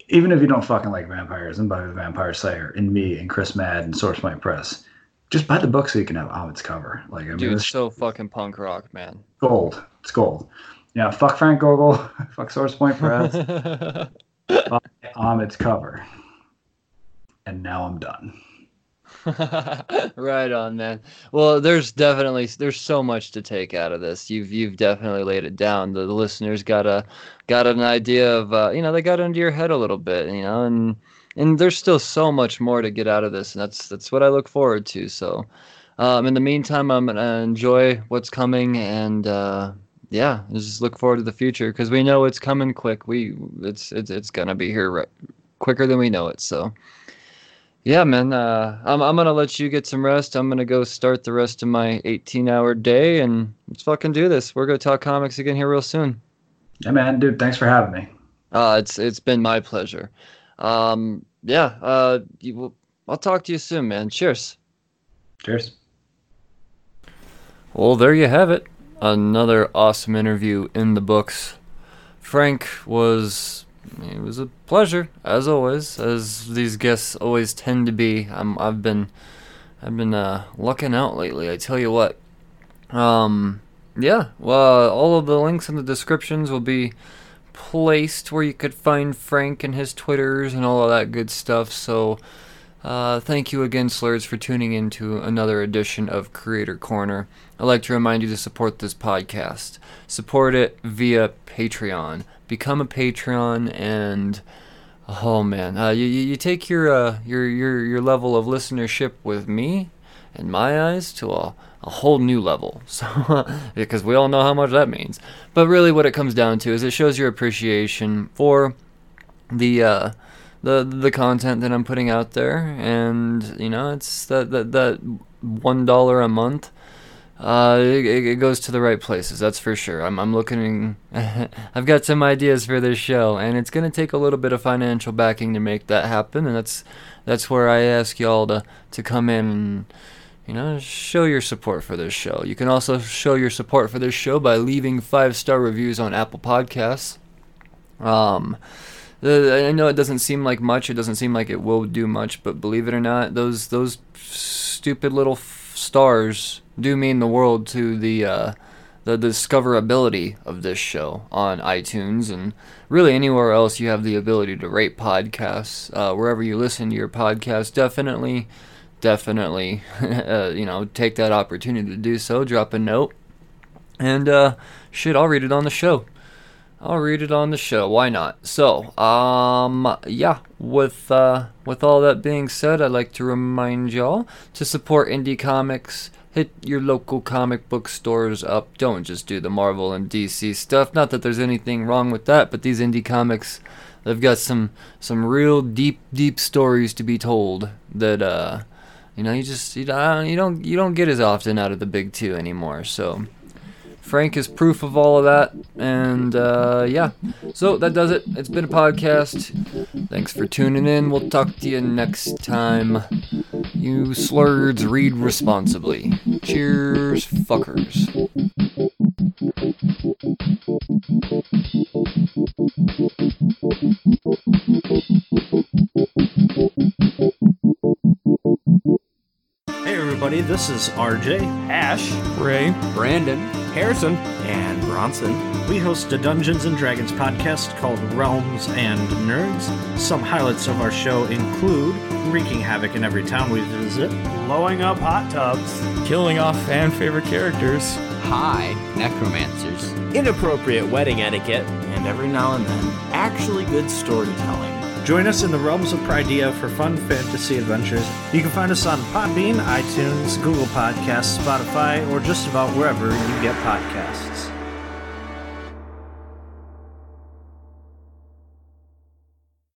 even if you don't fucking like vampires and buy the Vampire Slayer and me and Criss Madd and Source Point Press, just buy the book so you can have Ahmed's cover. Like I Dude, mean, it's it's so fucking punk rock, man. gold. It's gold. Yeah, fuck Frank Gogol, [LAUGHS] fuck Source Point Press, [LAUGHS] buy Ahmed's cover. And now I'm done. [LAUGHS] right on, man. Well, there's definitely there's so much to take out of this. You've you've definitely laid it down. The, the listeners got a got an idea of uh, you know they got into your head a little bit, you know, and and there's still so much more to get out of this, and that's that's what I look forward to. So, um, in the meantime, I'm gonna enjoy what's coming, and uh, yeah, just look forward to the future because we know it's coming quick. We it's it's it's gonna be here right, quicker than we know it. So. Yeah, man. Uh, I'm I'm gonna let you get some rest. I'm gonna go start the rest of my 18-hour day, and let's fucking do this. We're gonna talk comics again here real soon. Yeah, man, dude, thanks for having me. Uh, it's it's been my pleasure. Um, yeah. Uh, you, I'll talk to you soon, man. Cheers. Cheers. Well, there you have it. Another awesome interview in the books. Frank was it was a pleasure as always, as these guests always tend to be. I'm I've been I've been uh, lucking out lately. I tell you what. Um, yeah. Well, all of the links in the descriptions will be placed where you could find Frank and his twitters and all of that good stuff. So. Uh, thank you again, Slurs, for tuning in to another edition of Creator Corner. I'd like to remind you to support this podcast. Support it via Patreon. Become a Patreon, and oh man, uh, you, you take your uh, your your your level of listenership with me, in my eyes, to a a whole new level. [LAUGHS] So because we all know how much that means. But really, what it comes down to is it shows your appreciation for the uh, the the content that I'm putting out there, and you know, it's that that that one dollar a month. Uh, it, it goes to the right places, that's for sure. I'm I'm looking. [LAUGHS] I've got some ideas for this show, and it's gonna take a little bit of financial backing to make that happen, and that's that's where I ask y'all to to come in and you know, show your support for this show. You can also show your support for this show by leaving five star reviews on Apple Podcasts. Um, I know it doesn't seem like much. It doesn't seem like it will do much, but believe it or not, those those stupid little f- stars do mean the world to the uh, the discoverability of this show on iTunes and really anywhere else you have the ability to rate podcasts. Uh, wherever you listen to your podcast, definitely, definitely, [LAUGHS] uh, you know, take that opportunity to do so. Drop a note, and uh, shit, I'll read it on the show. I'll read it on the show. Why not? So, um, yeah. With uh, with all that being said, I'd like to remind y'all to support indie comics. Hit your local comic book stores up. Don't just do the Marvel and DC stuff. Not that there's anything wrong with that, but these indie comics, they've got some some real deep deep stories to be told that uh, you know you just you don't you don't you don't get as often out of the big two anymore. So. Frank is proof of all of that. And uh, yeah, so that does it. It's been a podcast. Thanks for tuning in. We'll talk to you next time. You slurs, read responsibly. Cheers, fuckers. Hey everybody, this is RJ, Ash, Ray, Brandon, Harrison, and Bronson. We host a Dungeons and Dragons podcast called Realms and Nerds. Some highlights of our show include wreaking havoc in every town we visit, blowing up hot tubs, killing off fan favorite characters, high necromancers, inappropriate wedding etiquette, and every now and then, actually good storytelling. Join us in the realms of Pridea for fun fantasy adventures. You can find us on Podbean, iTunes, Google Podcasts, Spotify, or just about wherever you get podcasts.